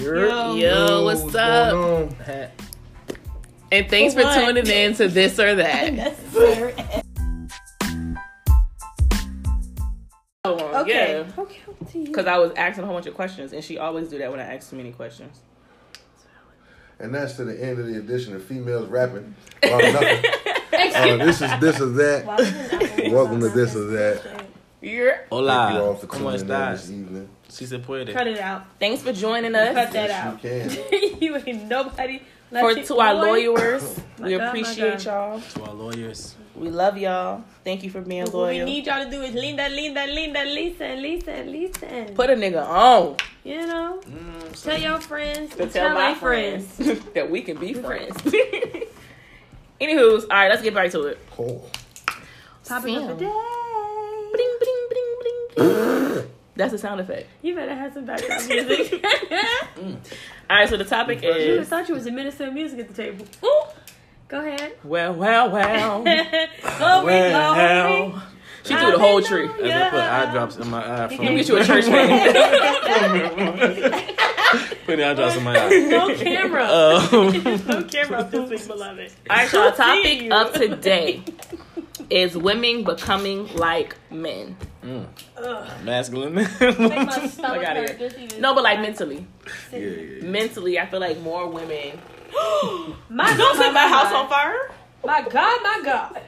Yo, Yo, what's going up? on? And thanks for For tuning in to this or that. Necessary. Oh, Okay. Yeah. Okay. up to you. Because I was asking a whole bunch of questions, and she always do that when I ask too many questions. And that's to the end of the edition of females rapping about nothing. Uh, this is this or that. Welcome to this or that. Yeah. Thank you all Hola, for ¿cómo tuning in this evening. Si se puede. Cut it out. Thanks for joining us. Cut that Yes, out. you can. you ain't nobody. For Let you- to our lawyers, we God, appreciate y'all. To our lawyers. We love y'all. Thank you for being What we need y'all to do is linda, linda, linda, listen, listen, listen. Put a nigga on you know, Mm, tell your friends, to tell, tell my my friends. friends that we can be friends. Anywho's, all right, let's get back to it. Cool. Topic of the Sam. day. Bling, bling, bling, bling. That's a sound effect. You better have some background music. Mm. All right, so the topic is you would thought you was a minister of music at the table. Ooh. Go ahead. well, well, well. glory, glory. Well, She threw the whole tree. As I put eye drops in my eye from Let me get you a church man. putting eye drops in my eye. No camera. Um, no camera up this week, beloved. All right, so our topic Seeing you. of today is women becoming like men. Ugh. masculine. Make my yeah, stomach outta hurt here. just even- No, but like mentally. yeah, yeah. Mentally, I feel like more women. My Don't set my house on fire. My God, my God.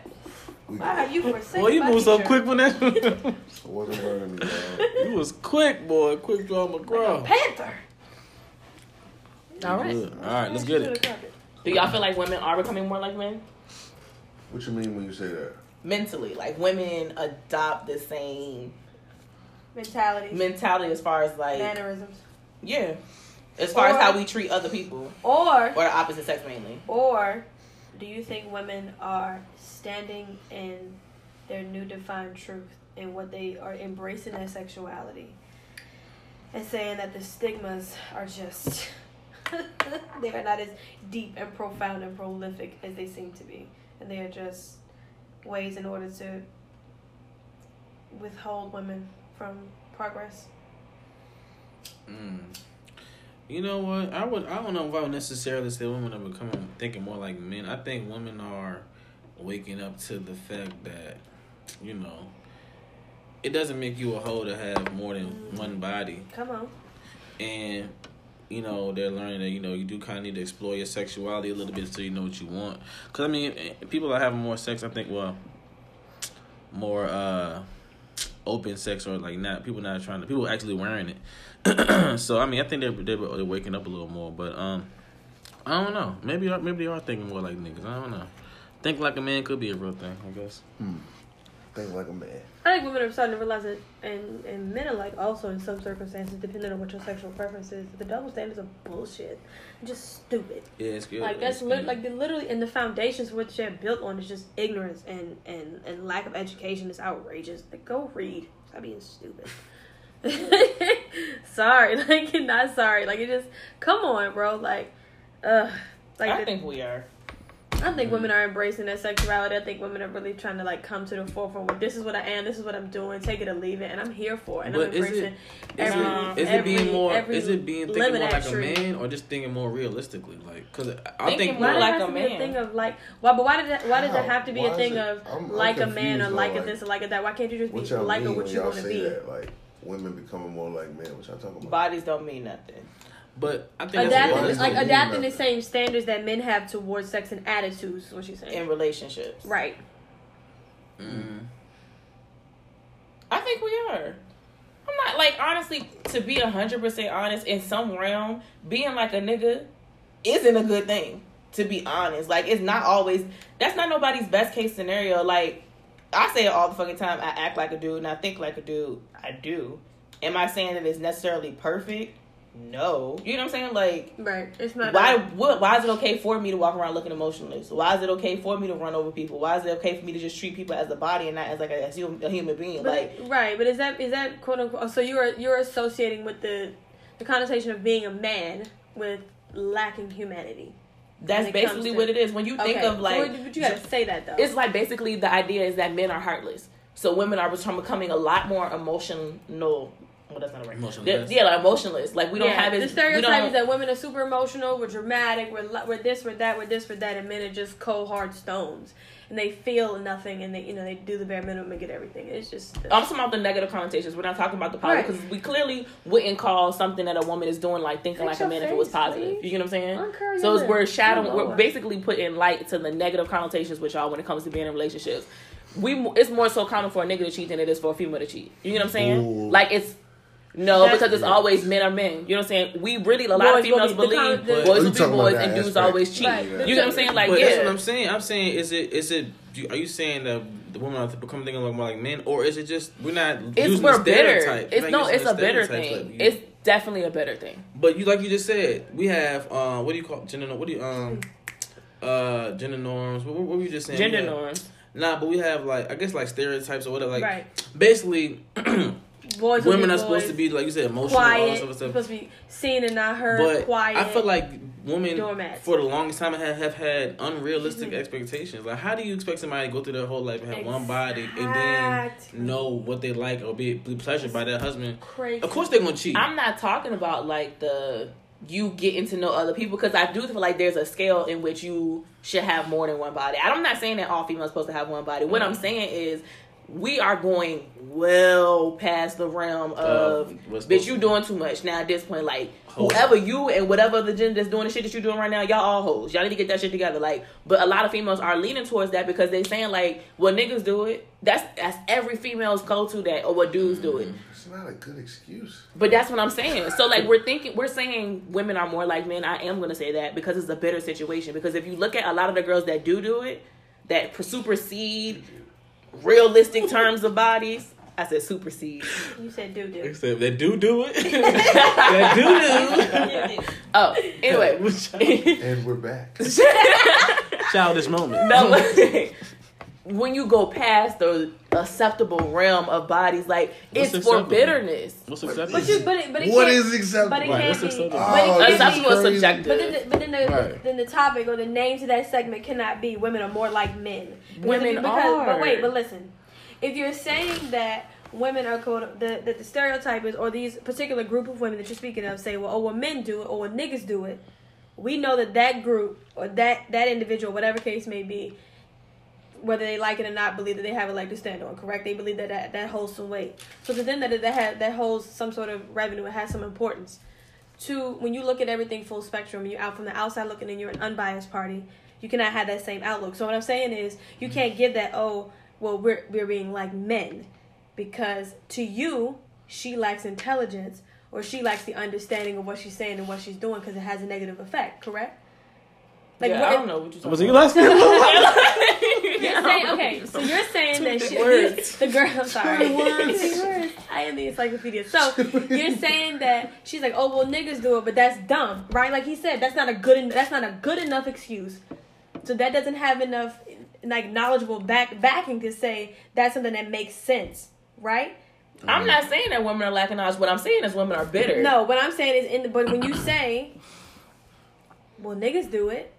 We Why you forsaken? Boy, you my moved so quick when that. It wasn't burning me, you was quick, boy. Quick draw McGraw. Panther. All right. Good. All right, let's get it. Do y'all feel like women are becoming more like men? What you mean when you say that? Mentally, like women adopt the same Mentality. mentality as far as like Mannerisms. yeah, as far as how we treat other people Or, or the opposite sex mainly. or, do you think women are standing in their new defined truth and what they are embracing their sexuality and saying that the stigmas are just they are not as deep and profound and prolific as they seem to be and they are just ways in order to withhold women from progress Mm. You know what? I would. I don't know if I would necessarily say women are becoming thinking more like men. I think women are waking up to the fact that you know it doesn't make you a hoe to have more than one body, come on and you know they're learning that you know you do kind of need to explore your sexuality a little bit so you know what you want. Because I mean, eh, people are having more sex. I think well, more uh open sex or like not people not trying to people actually wearing it. so I mean, I think they're, they're they're waking up a little more, but um, I don't know. Maybe maybe they are thinking more like niggas. I don't know. Think like a man could be a real thing, I guess. Think like a man. I think women are starting to realize it, and, and men are like also in some circumstances, depending on what your sexual preference is. The double standards are bullshit, just stupid. Yeah, it's good. Like that's It's lit like the literally, and the foundations which they're built on is just ignorance and and and lack of education is outrageous. Like go read, stop being stupid. sorry, like not sorry. Like it just come on, bro. Like, uh, like I the- think we are. I think women are embracing their sexuality. I think women are really trying to like come to the forefront. With, this is what I am. This is what I'm doing. Take it or leave it, and I'm here for it. And But I'm is embracing it is every, it being more every is it being thinking more like a tree. man or just thinking more realistically? Like, cause I Thinking think more Why more like it a man. a thing of like? Why? But why did that? Why does it have to be Why a thing it- of I'm- I'm like a man or confused like on, a this or like a that? Why can't you just be like mean a what you want to be? that? Like women becoming more like men. What y'all talking about? Bodies don't mean nothing. but I think Adapting, Bodies like adapting the same standards that men have towards sex and attitudes. Is what she's saying. in relationships. Right. Mm. I think we are. I'm not like honestly to be hundred percent honest. In some realm, being like a nigga isn't a good thing. To be honest, like it's not always. That's not nobody's best case scenario. Like I say it all the fucking time. I act like a dude and I think like a dude. I do. Am I saying that it's necessarily perfect? No. You know what I'm saying? Like Right. It's not. why a- what, why is it okay for me to walk around looking emotionless? Why is it okay for me to run over people? Why is it okay for me to just treat people as a body and not as like a, as human, a human being? But, like right, but is that is that quote unquote? Oh, so you're you're associating with the the connotation of being a man with lacking humanity. That's when it comes basically to- what it is. When you think okay. of like, so, but you gotta say that though. it's like basically the idea is that men are heartless. So women are becoming a lot more emotional well, that's not a right. Emotionless. Yeah, like emotionless. Like we don't yeah, have it. the stereotype is that women are super emotional, we're dramatic, we're li- we're this, we're that, we're this, we're that, and men are just cold hard stones, and they feel nothing, and they you know they do the bare minimum and get everything. It's just uh, I'm talking about the negative connotations. We're not talking about the positive Right. because we clearly wouldn't call something that a woman is doing like thinking Fix like a your man if it was positive. please. You get what I'm saying? Encourage So it's, it. we're shadowing. We're basically putting light to the negative connotations with y'all when it comes to being in relationships. We it's more so common for a nigga to cheat than it is for a female to cheat. You get what I'm saying? Ooh. Like it's. No, That's- because it's always men are men. You know what I'm saying? We really a lot Boys of females will be- believe con- the- boys will be boys that and dudes aspect. always cheat. Right. You know what I'm saying? Like but yeah, that's what I'm saying. I'm saying, is it is it? Are you saying that the women are becoming thinking like more like men, or is it just we're not it's using we're the bitter. stereotypes? It's We're no, it's a the bitter thing. like It's definitely a better thing. But you like you just said, we have uh, what do you call gender? What do you um uh gender norms? What, what were you just saying? Gender norms. Nah, but we have like I guess like stereotypes or whatever. Like right. basically, Boys women be are supposed boys, to be like you said emotional, all quiet. this stuff. Supposed to be seen and not heard. But quiet. I feel like women doormats. for the longest time have, have had unrealistic Mhm. expectations. Like, how do you expect somebody to go through their whole life and have one body and then know what they like or be, be pleasured by their husband? Crazy. Of course, they're gonna cheat. I'm not talking about like the you getting to know other people because I do feel like there's a scale in which you should have more than one body. I'm not saying that all females are supposed to have one body. What I'm saying is we are going well past the realm of Uh, what's bitch you doing too much now at this point like Hoes. whoever you and whatever the gender that's doing the shit that you're doing right now y'all all hoes y'all need to get that shit together like but a lot of females are leaning towards that because they saying like well niggas do it that's that's every female's go to that or what dudes do it It's not a good excuse. but that's what I'm saying. So like we're thinking we're saying women are more like men. I am gonna say that because it's a bitter situation. Because if you look at a lot of the girls that do do it, that supersede realistic terms of bodies. I said supersede. You said do do. Except that do do it. that do do. Oh, anyway. And we're back. do. Childish moment. no, when you go past the acceptable realm of bodies, like What's it's for bitterness. What's acceptable? But you, but it, but it What acceptable? But it Right, can't what's be. acceptable? But it Oh, That's is be. what's crazy. subjective. But then, the, but then the Right. then the topic or the name to that segment cannot be women are more like men. Because Women if you- because, But wait, but listen, if you're saying that women are quote the that the stereotype is or these particular group of women that you're speaking of say well oh well men do it or well niggas do it, we know that that group or that that individual whatever case may be. Whether they like it or not, believe that they have a leg to stand on. Correct? They believe that that, that holds some weight. So to them, that that has, that holds some sort of revenue. It has some importance to when you look at everything full spectrum, you're out from the outside looking and you're an unbiased party, you cannot have that same outlook. So what I'm saying is you mm-hmm. can't give that, oh, well we're we're being like men. Because to you, she lacks intelligence or she lacks the understanding of what she's saying and what she's doing because it has a negative effect, correct? Like yeah, what- I don't know what you're talking Was he about. last You're saying okay, so you're saying that Two she, words. the girl. I'm sorry, Two words. I am the encyclopedia. So you're saying that she's like, oh well, niggas do it, but that's dumb, right? Like he said, that's not a good. That's not a good enough excuse. So that doesn't have enough like knowledgeable back backing to say that's something that makes sense, right? I'm not saying that women are lacking knowledge. What I'm saying is women are bitter. No, what I'm saying is in the but when you say, well, niggas do it,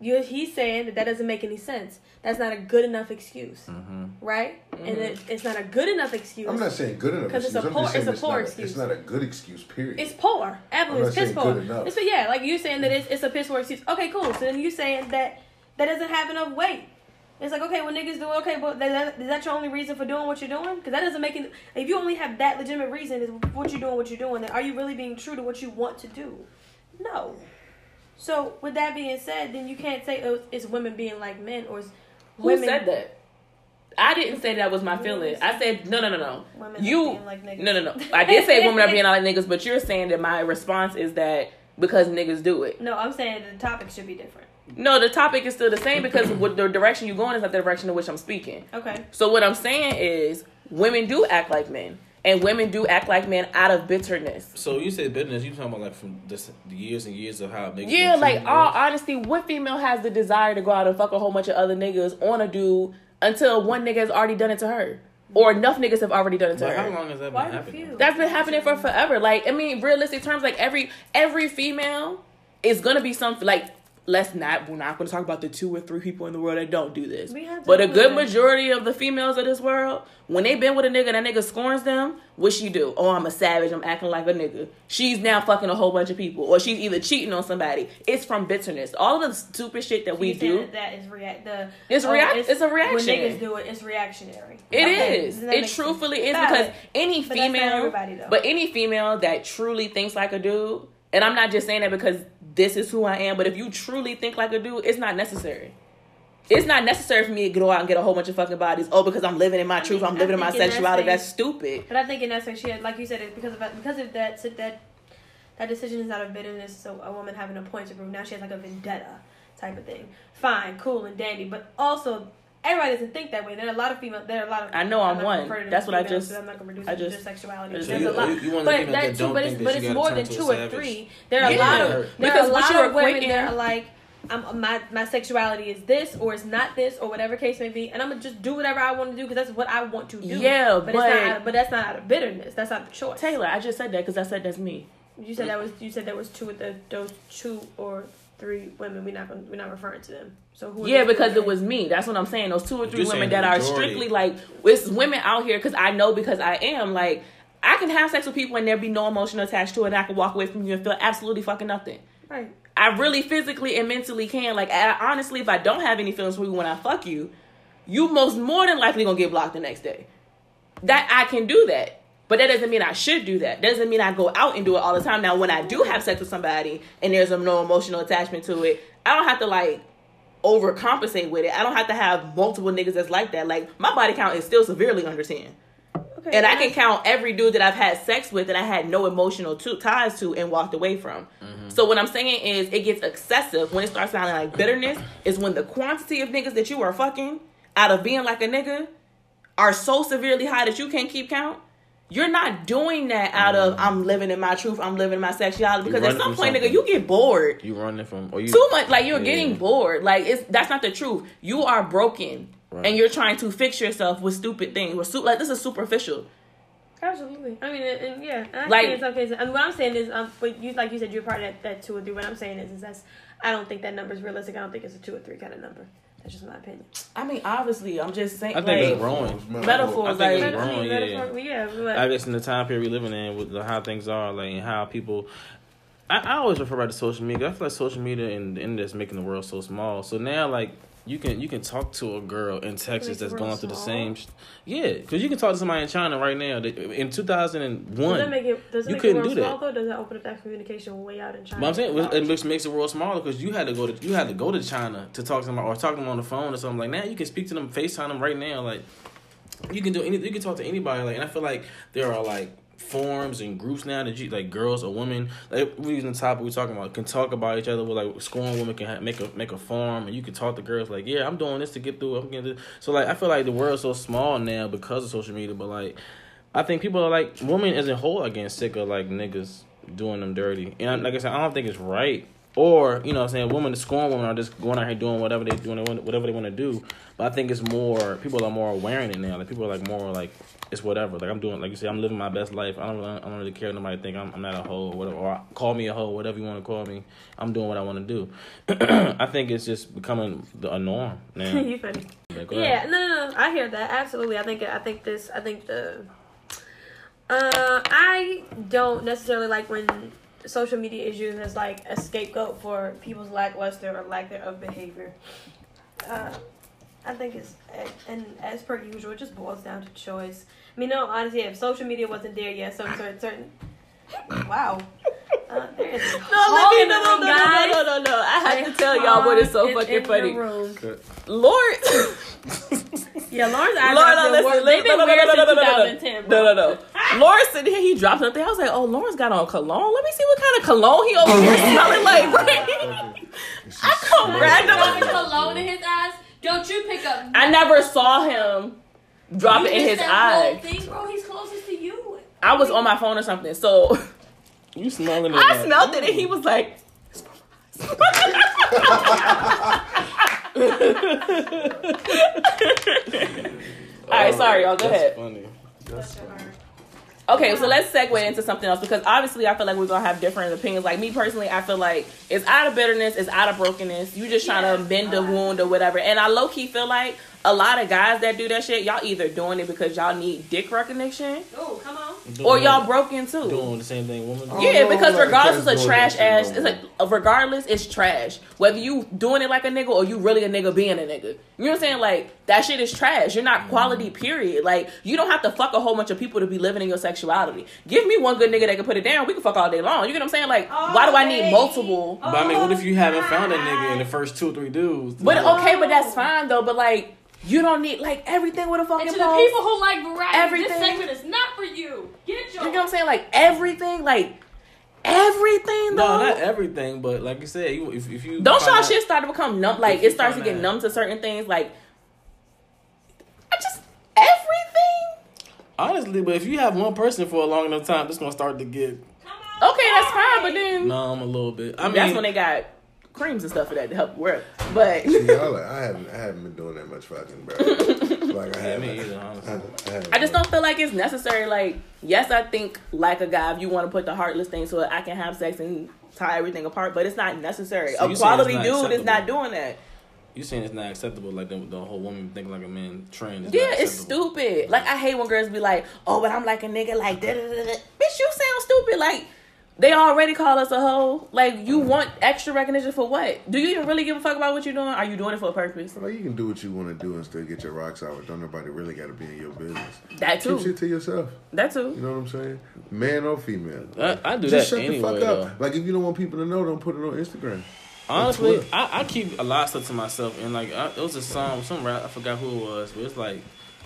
you he's saying that that doesn't make any sense. That's not a good enough excuse, mm-hmm. right? And mm-hmm. it, it's not a good enough excuse. I'm not saying good enough. 'Cause it's a. I'm poor- it's a poor not excuse. It's not a good excuse. Period. It's poor. Absolutely, it's piss poor. It's, yeah, like you're saying that mm-hmm. it's, it's a piss poor excuse. Okay, cool. So then you're saying that that doesn't have enough weight. It's like okay, well niggas do. Okay, but that, that, is that your only reason for doing what you're doing? Because that doesn't make it. If you only have that legitimate reason is what you're doing, what you're doing, then are you really being true to what you want to do? No. So with that being said, then you can't say oh, it's women being like men or it's Who said that? I didn't say that was my feeling. I said no, no, no, no. Women You being like niggas. no, no, no. I did say women are being like niggas, but you're saying that my response is that because niggas do it. No, I'm saying the topic should be different. No, the topic is still the same because what the direction you're going is not the direction in which I'm speaking. Okay. So what I'm saying is women do act like men. And women do act like men out of bitterness. So you say bitterness? You talking about like from this, the years and years of how niggas Yeah, like all girls? honesty, what female has the desire to go out and fuck a whole bunch of other niggas on a dude until one nigga has already done it to her? Or enough niggas have already done it to But her. how long has that Why been happening? That's been happening for forever. Like, I mean, realistic terms, like every every female is gonna be something like let's not we're not going to talk about the two or three people in the world that don't do this We have but a good it. majority of the females of this world when they been with a nigga and that nigga scorns them what she do oh i'm a savage i'm acting like a nigga she's now fucking a whole bunch of people or she's either cheating on somebody it's from bitterness all of the stupid shit that we do that, that is react the It's oh, react- it's a reaction. When niggas do it, it's reactionary. It Okay, is. It truthfully sense? is because any But female, but any female that truly thinks like a dude, and I'm not just saying that because this is who I am, but if you truly think like a dude, it's not necessary. It's not necessary for me to go out and get a whole bunch of fucking bodies. Oh, because I'm living in my truth, I'm living in my sexuality. That's stupid. But I think in that sense, she had, like you said, it's because of because of that that that decision is out of bitterness. So a woman having a point to prove now she has like a vendetta type of thing. Fine, cool and dandy, but also. Everybody doesn't think that way. There are a lot of female. There are a lot of. I know I'm not gonna one. refer to them That's as what I just- I'm not gonna reduce I it to just- just sexuality. I just- There's you- a lot, you- you one of the but that that too. But it's but you more than two or savage. three. There are Yeah. a lot of there Because are a lot of women equate that are like, I'm, my my sexuality is this or it's not this or whatever case may be, and I'm gonna just do whatever I want to do because that's what I want to do. Yeah, but, but- it's not. Of, but that's not out of bitterness. That's not the choice. Taylor, I just said that because I said that's me. you said that was you said there was two of the those two or three women. We're not gonna, we're not referring to them. So who? are Yeah, because two it was me. That's what I'm saying. Those two or three You're women that the are strictly like it's women out here because I know because I am like I can have sex with people and there be no emotion attached to it. and I can walk away from you and feel absolutely fucking nothing. right? I really physically and mentally can. Like I, honestly, if I don't have any feelings for you when I fuck you, you most more than likely gonna get blocked the next day. That I can do that. But that doesn't mean I should do that. Doesn't mean I go out and do it all the time. Now, when I do have sex with somebody and there's a no emotional attachment to it, I don't have to like overcompensate with it. I don't have to have multiple niggas that's like that. Like my body count is still severely under ten, Okay. and I can count every dude that I've had sex with that I had no emotional to- ties to and walked away from. Mm-hmm. So what I'm saying is, it gets excessive when it starts sounding like bitterness. Is when the quantity of niggas that you are fucking out of being like a nigga are so severely high that you can't keep count. You're not doing that out of I'm living in my truth, I'm living in my sexuality. Because at some from point, nigga, you get bored You running from or you too much like you're Yeah. getting bored like it's that's not the truth you are broken Right. and you're trying to fix yourself with stupid things With su- like this is superficial Absolutely. I mean, and, and yeah, and I Like- think in some cases, and what I'm saying is, um, but you like you said, you're part of that, that two or three. What I'm saying is, is that's I don't think that number is realistic. I don't think it's a two or three kind of number. That's just my opinion. i mean obviously i'm just saying I think like it's growing. metaphors I think like it's I wrong, yeah. metaphor- yeah, but I guess in the time period we're living in with the, how things are, like and how people. I, I always refer back to social media. I feel like social media and the internet is making the world so small. So now, like you can you can talk to a girl in Texas that's going through the same. sh- Yeah, because you can talk to somebody in China right now. that- In two thousand and does that one, make it? Does it You make couldn't the world do that. though? Does that open up that communication way out in China? but I'm saying it makes, makes the world smaller because you had to go to you had to go to China to talk to them or talk to them on the phone or something like. Now you can speak to them, Facetime them right now. Like you can do any you can talk to anybody. Like and I feel like there are like forums and groups now that you like girls or women like we're using the topic we're talking about can talk about each other with like scoring women can make a make a forum and you can talk to girls like yeah I'm doing this to get through I'm getting this. so like I feel like the world's so small now because of social media but like I think people are like women as a whole are getting sick of like niggas doing them dirty and like I said I don't think it's right or you know what I'm saying women scorn women are just going out here doing whatever they doing whatever they want to do but I think it's more people are more aware in it now like people are like more like it's whatever like I'm doing like you say I'm living my best life I don't I don't really care nobody think I'm, I'm not a hoe or whatever or call me a hoe whatever you want to call me I'm doing what I want to do I think it's just becoming the, a norm now you funny. Yeah, Yeah, no, no, no. I hear that absolutely. I think I think this. I think the. Uh, I don't necessarily like when social media is used as like a scapegoat for people's lackluster or lack thereof behavior. Uh, I think it's and as per usual, it just boils down to choice. I mean, no, honestly, if social media wasn't there yet, some certain certain. Wow. Uh, there is no, let me, the no, no, room, no, no, no, no, no. I had A to tell y'all what is so fucking funny. Lord, Yeah, Lord, eyebrows no, been listen, worse. They've no, been no, no, weird no, no, since no, no, no, 2010, no, no, no. Lawrence sitting here, he dropped something. I was like, oh, Lawrence got on cologne. Let me see what kind of cologne he over here oh, smelling like, right? I come Fucking random. cologne in his eyes. Don't you pick up? I never saw him drop You it in his that whole. Thing, bro, he's closest to you. I was on my phone or something, so you smelling it I like- smelled it, and he was like. All right, sorry, y'all. Go That's ahead. funny. That's funny. Okay, so let's segue into something else because obviously I feel like we're gonna have different opinions. Like me personally, I feel like it's out of bitterness, it's out of brokenness. You just trying to mend the uh-huh. wound or whatever. And I low key feel like a lot of guys that do that shit, y'all either doing it because y'all need dick recognition Oh, come on. or y'all broken too. doing the same thing women do. Oh, Yeah, no, because like, regardless, that's it's a trash ass. It's like regardless, it's trash. Whether you doing it like a nigga or you really a nigga being a nigga. You know what I'm saying? Like that shit is trash. You're not quality. Mm. Period. Like you don't have to fuck a whole bunch of people to be living in your sexuality. Give me one good nigga that can put it down. We can fuck all day long. You get what I'm saying? Like why do I need multiple? But I mean, what if you haven't found a nigga in the first two or three dudes? But okay, but that's fine though. But like you don't need like everything with a fucking And to the pause. people who like variety, Everything. this segment is not for you. Get your. You know what I'm saying? Like everything, like everything though. no, not everything, but like you said, you, if, if you Don't find y'all out- shit start to become numb? Like it starts to get out- numb to certain things. Like I just everything. Honestly, but if you have one person for a long enough time, it's gonna start to get Okay, that's fine. But then no, I'm a little bit. I mean, that's when they got creams and stuff for that to help work. But See, like, I haven't, I haven't been doing that much fucking, bro. like I haven't. me either. I, I, haven't. I just don't feel like it's necessary. Like yes, I think like a guy, if you want to put the heartless thing so that I can have sex and tie everything apart, but it's not necessary. So a quality dude not is not doing that. you saying it's not acceptable, like the, the whole woman thinking like a man trend. Is Yeah, not it's stupid. Like I hate when girls be like, "Oh, but I'm like a nigga." Like, da da da da. Bitch, you sound stupid. Like, they already call us a hoe. Like, you want extra recognition for what? Do you even really give a fuck about what you're doing? Are you doing it for a purpose? Like, you can do what you want to do and still get your rocks out. Don't nobody really got to be in your business. That too. Keep shit to yourself. That too. You know what I'm saying? Man or female. I, I do Just that Just shut anyway. the fuck though. up. Like if you don't want people to know, don't put it on Instagram. Honestly, I, I keep a lot of stuff to myself, and like I, it was a song, some rap, I forgot who it was, but it's like.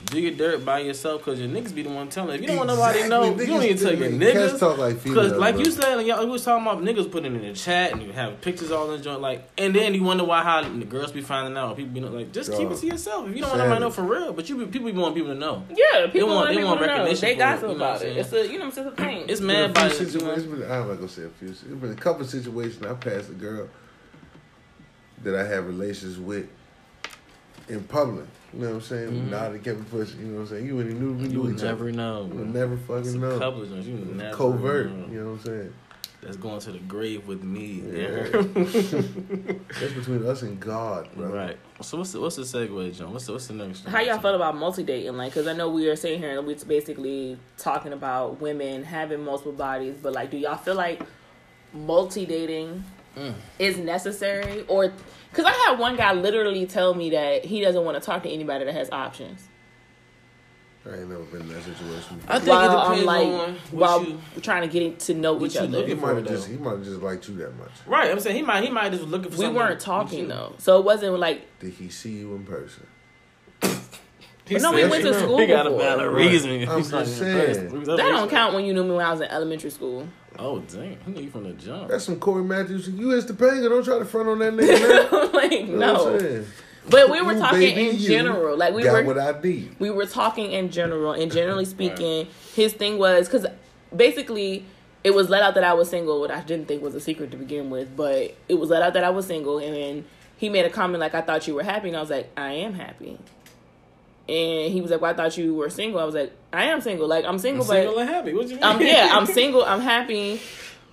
Do your dirt by yourself because your niggas be the one telling. If you don't want nobody to know, Exactly. you don't need to tell your Niggas- niggas. talk like females, Because like bro. you said, like, y'all, we was talking about niggas putting in the chat and you have pictures all in the joint, like, and then you wonder why how the girls be finding out. People be like, just keep it to yourself. If you don't want nobody to know for real, but you be, people be want people to know. Yeah, people want- want, they want to know. recognition They gossip got it, to you know about what I'm it. It's a you know it's just a thing. It's It's mad been a by few you know, situations. been- I'm not gonna say a few. It's been a couple situations. I passed a girl that I had relations with in public. You know what I'm saying? Mhm. Now they kept pushing. You know what I'm saying? You wouldn't knew we You knew would each never other. know. You would bro. never It's fucking a know. couple of joints you would never Covert. know. You know what I'm saying? That's going to the grave with me. Yeah. That's between us and God, bro. right. So what's the, what's the segue, John? What's the, what's the next? How y'all feel about multi dating? Like, because I know we are sitting here and we're basically talking about women having multiple bodies, but like, do y'all feel like multi dating Mm. is necessary? Or, because I had one guy literally tell me that he doesn't want to talk to anybody that has options. I ain't never been in that situation. I think while it depends like, on while you. we're trying to get to know what each you other. He might have just he might have just liked you that much. Right, I'm saying he might he might just looking for. We something weren't talking though, so it wasn't like Did he see you in person? He But no, we went to school He got a before. valid Right. reason. I'm He's not just even saying. first. that don't count when you knew me when I was in elementary school. Oh damn, he knew you from the jump. That's some Cory Matthews. You is the Topanga. Don't try to front on that nigga now. like You know what I'm no, saying? but we were You, talking baby, in you general. Like we got were what I need. we were talking in general and generally speaking his thing was because basically it was let out that i was single which i didn't think was a secret to begin with but it was let out that i was single and then he made a comment like i thought you were happy and i was like i am happy and he was like well i thought you were single i was like i am single like i'm single I'm but single and happy. What you mean? um, yeah, I'm single. I'm happy,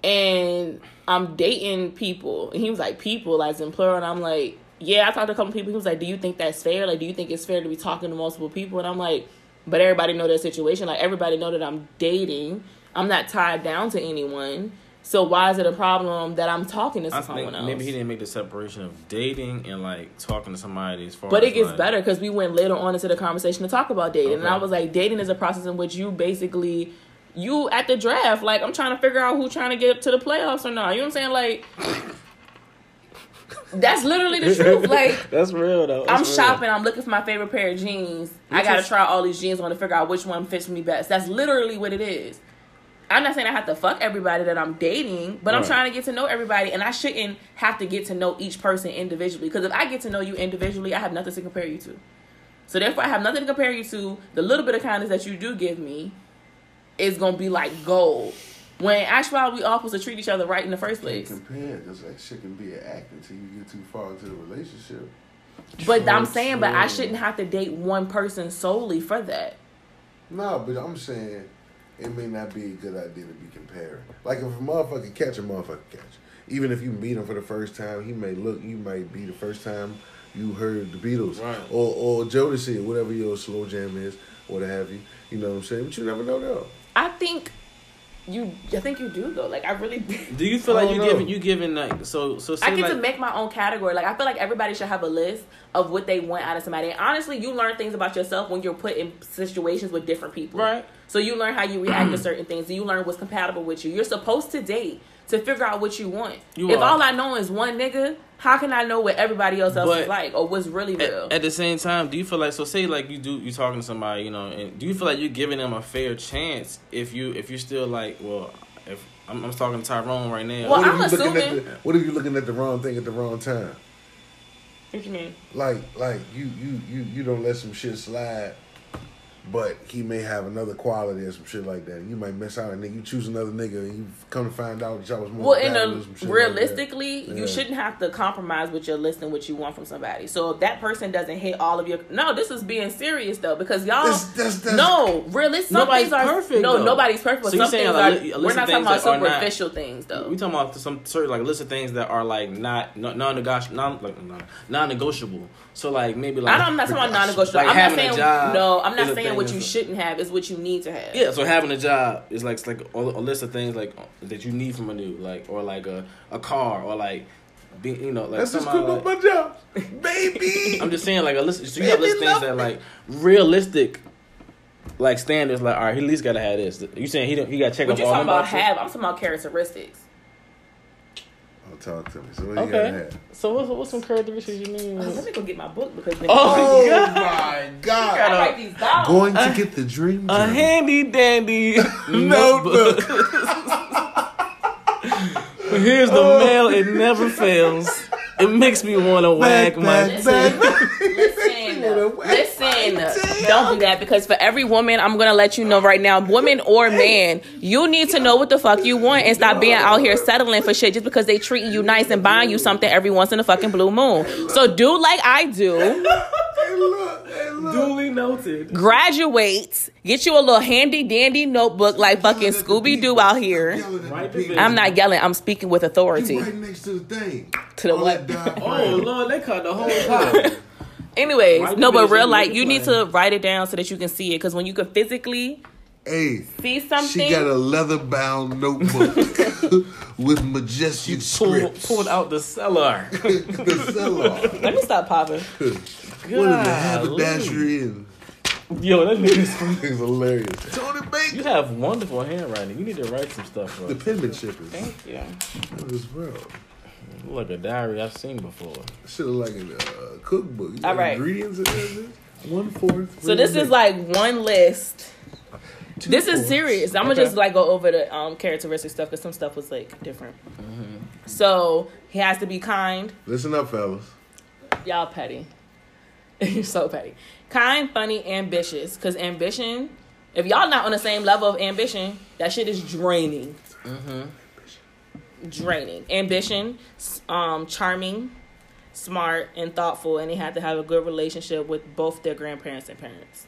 and I'm dating people. And he was like, people, as in plural. And I'm like, yeah. I talked to a couple people. He was like, do you think that's fair? Like, do you think it's fair to be talking to multiple people? And I'm like, but everybody know their situation. Like, everybody know that I'm dating. I'm not tied down to anyone. So why is it a problem that I'm talking to I someone else? maybe he didn't make the separation of dating and like talking to somebody as far. But as, it gets like, better because we went later on into the conversation to talk about dating, and I was like, dating is a process in which you basically, you at the draft, like I'm trying to figure out who's trying to get to the playoffs or not. You know what I'm saying? Like, that's literally the truth. Like, That's real though. I'm real. shopping. I'm looking for my favorite pair of jeans. I gotta is- try all these jeans I want to figure out which one fits me best. That's literally what it is. I'm not saying I have to fuck everybody that I'm dating, but I'm trying to get to know everybody, and I shouldn't have to get to know each person individually. Because if I get to know you individually, I have nothing to compare you to. So therefore, I have nothing to compare you to. The little bit of kindness that you do give me is gonna be like gold. When actually we all supposed to treat each other right in the first place. Compare because that shit can be an act until you get too far into the relationship. But I'm True, saying, but I shouldn't have to date one person solely for that. No, but I'm saying it may not be a good idea to be comparing. Like if a motherfucker catch a motherfucker catch, even if you meet him for the first time, he may look. You might be the first time you heard the Beatles Right. or or Jodeci or whatever your slow jam is, what have you. You know what I'm saying? But you never know though. I think you. I think you do though. Like I really. Do you feel like don't you know. giving you giving like so so I get like to make my own category. Like I feel like everybody should have a list of what they want out of somebody. And honestly, you learn things about yourself when you're put in situations with different people. Right. So you learn how you react to certain things. And you learn what's compatible with you. You're supposed to date to figure out what you want. You if are. all I know is one nigga, how can I know what everybody else else But is like or what's really real? at, at the same time, do you feel like so say like you do you talking to somebody, you know, and do you feel like you're giving them a fair chance if you if you're still like, well, if I'm, I'm talking to Tyrone right now. Well, what if I'm you looking at assuming- the, What if you looking at the wrong thing at the wrong time? what you mean? Like like you you you you don't let some shit slide. But he may have another quality or some shit like that. You might miss out, and then you choose another nigga, and you come to find out that y'all was more. Well, in compatible a some like realistically, Yeah. you shouldn't have to compromise with your list and what you want from somebody. So if that person doesn't hit all of your, no, this is being serious though because y'all. That's- that's- that's- no, realistic. Some Nobody's things are perfect, No, though. nobody's perfect. But So you're some saying things a are. li- a we're not talking about that are not- superficial things though. We talking about some certain like list of things that are like not non negotiable, non like non negotiable. So like maybe like I don't, I'm not talking about non-negotiable. Like I'm not having a saying job no. I'm not saying what you shouldn't have is what you need to have. Yeah, so having a job is like it's like a, a list of things like that you need from a new like or like a, a car or like be, you know like That's just somebody cool like- about my job, baby. I'm just saying like a list. So you have Baby, list things love that like realistic, like standards. Like all right, he at least gotta have this. You saying he don't, he got to check What off you all talking them about? boxes? Have I'm talking about characteristics. Oh, talk to me. So what you Okay. gotta have? So what's what's some characteristics you mean? Oh, let me go get my book because then Oh, Oh God. my I god! write these down. Going to get the dream. A journal. handy dandy Notebook. notebook. Here's the oh. mail. It never fails. It makes me want to wag Back, my. back, back. Listen, listen, tail. don't do that because for every woman, I'm gonna let you know right now, woman or man, you need to know what the fuck you want and stop being out here settling for shit just because they treating you nice and buying you something every once in a fucking blue moon. So do like I do, Hey, look, hey, look. Duly noted. graduate, get you a little handy dandy notebook like fucking Scooby Doo out here. Yelling at Right the people. I'm not yelling, I'm speaking with authority. right next to the thing. To the what? That. Oh Lord, they cut the whole pot. Anyways, Right no, but real like you need to write it down so that you can see it because when you can physically Hey, see something. she got a leather-bound notebook with majestic Pulled, scripts. pulled out the cellar. the sell-off. Let me stop popping. What is the haberdashery and Yo, that nigga's. it's hilarious. Tony Bates. You have wonderful handwriting. You need to write some stuff, bro. The penmanship is Thank you. what is bro. Like a diary I've seen before. Should have like a uh, cookbook. You All got. Ingredients in there. One fourth. So this is like one list. Two This is serious. I'm gonna Okay. just like go over the um characteristic stuff because some stuff was like different. So he has to be kind. Listen up, fellas. Y'all petty. You're so petty. Kind, funny, ambitious. Cause ambition, if y'all not on the same level of ambition, that shit is draining. Draining. Ambition, um, charming, smart, and thoughtful, and they have to have a good relationship with both their grandparents and parents.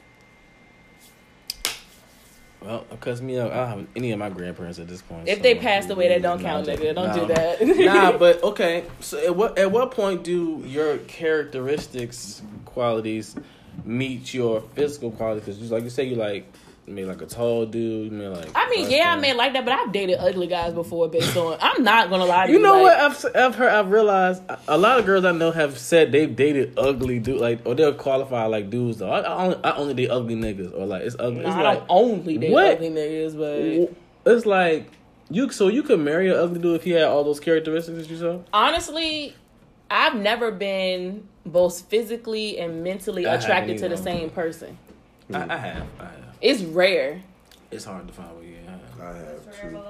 Well, because me, I don't have any of my grandparents at this point. If so- they passed away, that don't count, nigga. Don't do that. nah, but okay. So at what at what point do your characteristics qualities meet your physical qualities? Because like you say, you like maybe like a tall dude. You may like. I mean, dark yeah, I skin. may like that, but I've dated ugly guys before based on. I'm not gonna lie to You you. know like, what? I've I've heard. I've realized a lot of girls I know have said they've dated ugly dude, like or they'll qualify like dudes. Though I, I only I only date ugly niggas, or like it's ugly. Nah, it's I like only date what? ugly niggas, but it's like you. So you could marry an ugly dude if he had all those characteristics that you saw. honestly, I've never been both physically and mentally I attracted to the same person. I, I have. I have. It's rare. It's hard to find what you have. I have two.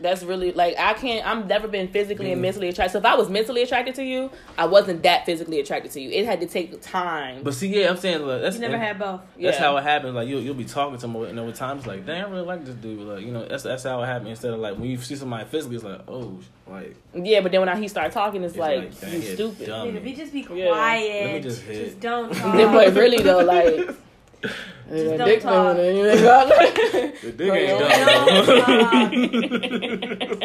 That's really like I can't. I've never been physically and mentally attracted. So if I was mentally attracted to you, I wasn't that physically attracted to you. It had to take time. But see, yeah, I'm saying like, that's You never had both. That's Yeah. how it happens. Like you'll you'll be talking to them, and over time it's like, dang, I really like this dude. Like you know, that's that's how it happens. Instead of like when you see somebody physically, it's like, oh, like yeah, but then when I, he started talking, it's, It's like, like, you stupid. dumb. Dude, if you just be Yeah. quiet, Let me just just, don't talk. but really though, like Just don't Dick talk. doing it, you ain't got- The dick ain't Don't done.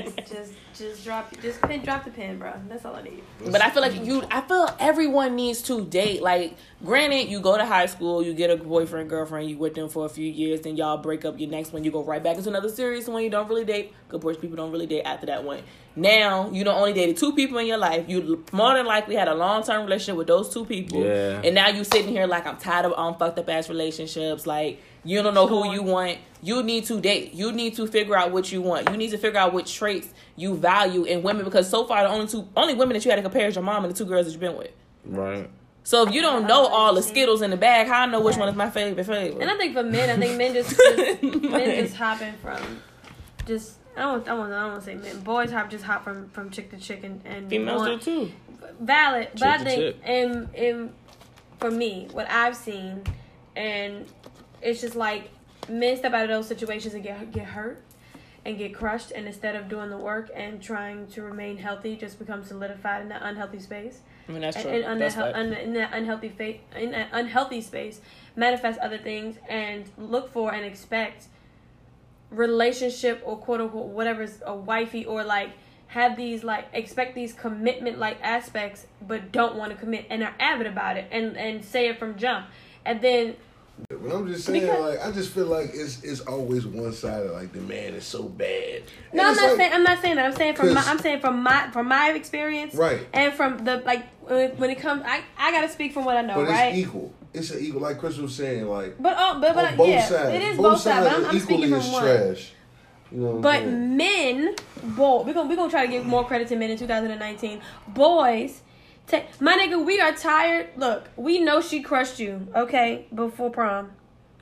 talk. just, just drop, just pin, drop the pin, bro. That's all I need. But I feel like you. I feel everyone needs to date. Like, granted, you go to high school, you get a boyfriend, girlfriend, you with them for a few years, then y'all break up. Your next one, you go right back into another serious one. You don't really date. Good boys, people don't really date after that one. Now you don't only dated two people in your life. You more than likely had a long term relationship with those two people. Yeah. And now you sitting here like I'm tired of um fucked up ass relationships. Like you don't know who you want. You need to date. You need to figure out what you want. You need to figure out what traits you value in women because so far the only two only women that you had to compare is your mom and the two girls that you've been with. Right. So if you don't know all the skittles in the bag, how I know which one is my favorite favorite? And I think for men, I think men just, just men just hopping from just I don't I don't I don't want say men. Boys hop just hop from from chick to chick and, and Females want- do too. valid, but Chick I to think chick. in in for me, what I've seen, and it's just like men step out of those situations and get get hurt and get crushed, and instead of doing the work and trying to remain healthy, just become solidified in that unhealthy space. I mean that's And, true. and on That's that, fact. un, in that unhealthy fa- in that unhealthy space, manifest other things and look for and expect relationship or quote unquote whatever's a wifey or like have these like expect these commitment like aspects but don't want to commit and are avid about it and and say it from jump and then But I'm just saying, Because- like, I just feel like it's it's always one sided. Like the man is so bad. No I'm not like- saying I'm not saying that I'm saying from my I'm saying from my from my experience Right. and from the like when it comes I I gotta speak from what I know But right it's equal. It's an equal. Like Chris was saying, like but oh but but both yeah sides. it is both, both sides but I'm, I'm equally speaking from one trash. You know But saying? men, boy, we're gonna we're gonna try to give more credit to men in 2019. Boys, ta my nigga, we are tired. Look, we know she crushed you, okay, before prom.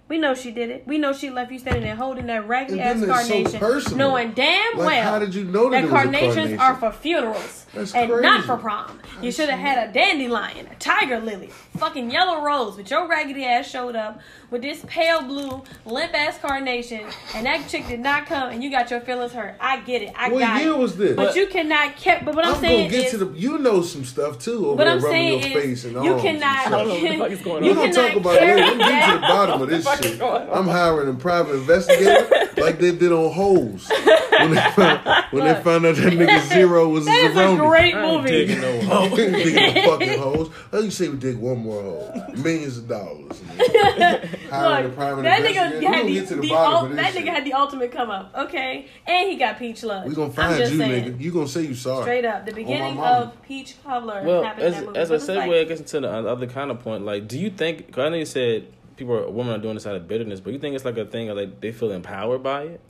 We know she did it. We know she left you standing there holding that raggedy ass so carnation, personal. knowing damn Like, well how did you know that that it was a carnations carnation? are for funerals That's and crazy. not for prom. You should have had a dandelion, a tiger lily, fucking yellow rose, but your raggedy ass showed up with this pale blue limp ass carnation, and that chick did not come, and you got your feelings hurt. I get it. I get it. what got year it. was this? But you cannot keep. But what I'm, I'm saying gonna get is, to the. You know some stuff too over what there I'm rubbing saying your is, face and you arms and cannot. stuff. I don't know what the fuck is going you on. We're gonna talk about it carry later. Let me get to the bottom of this shit. going on? I'm hiring a private investigator like they did on Holes. When they found, when they found out that nigga Zero was a a Zeroni. Great I ain't movie. digging no hole. Digging the fucking holes. Let you say we dig one more hole. Millions of dollars. Hiring a Look, private that nigga had the, get to the, the ul- that shit. nigga had the ultimate come up, okay? And he got peach love. we gonna find you, saying. nigga. You gonna say you sorry. Straight up, the beginning mama. of Peach Cobbler Well, happened in as, that movie. as a But it's segue, like- I guess into the other kind of point, like, do you think? Cause I know you said people, are, women are doing this out of bitterness, but you think it's like a thing of like they feel empowered by it,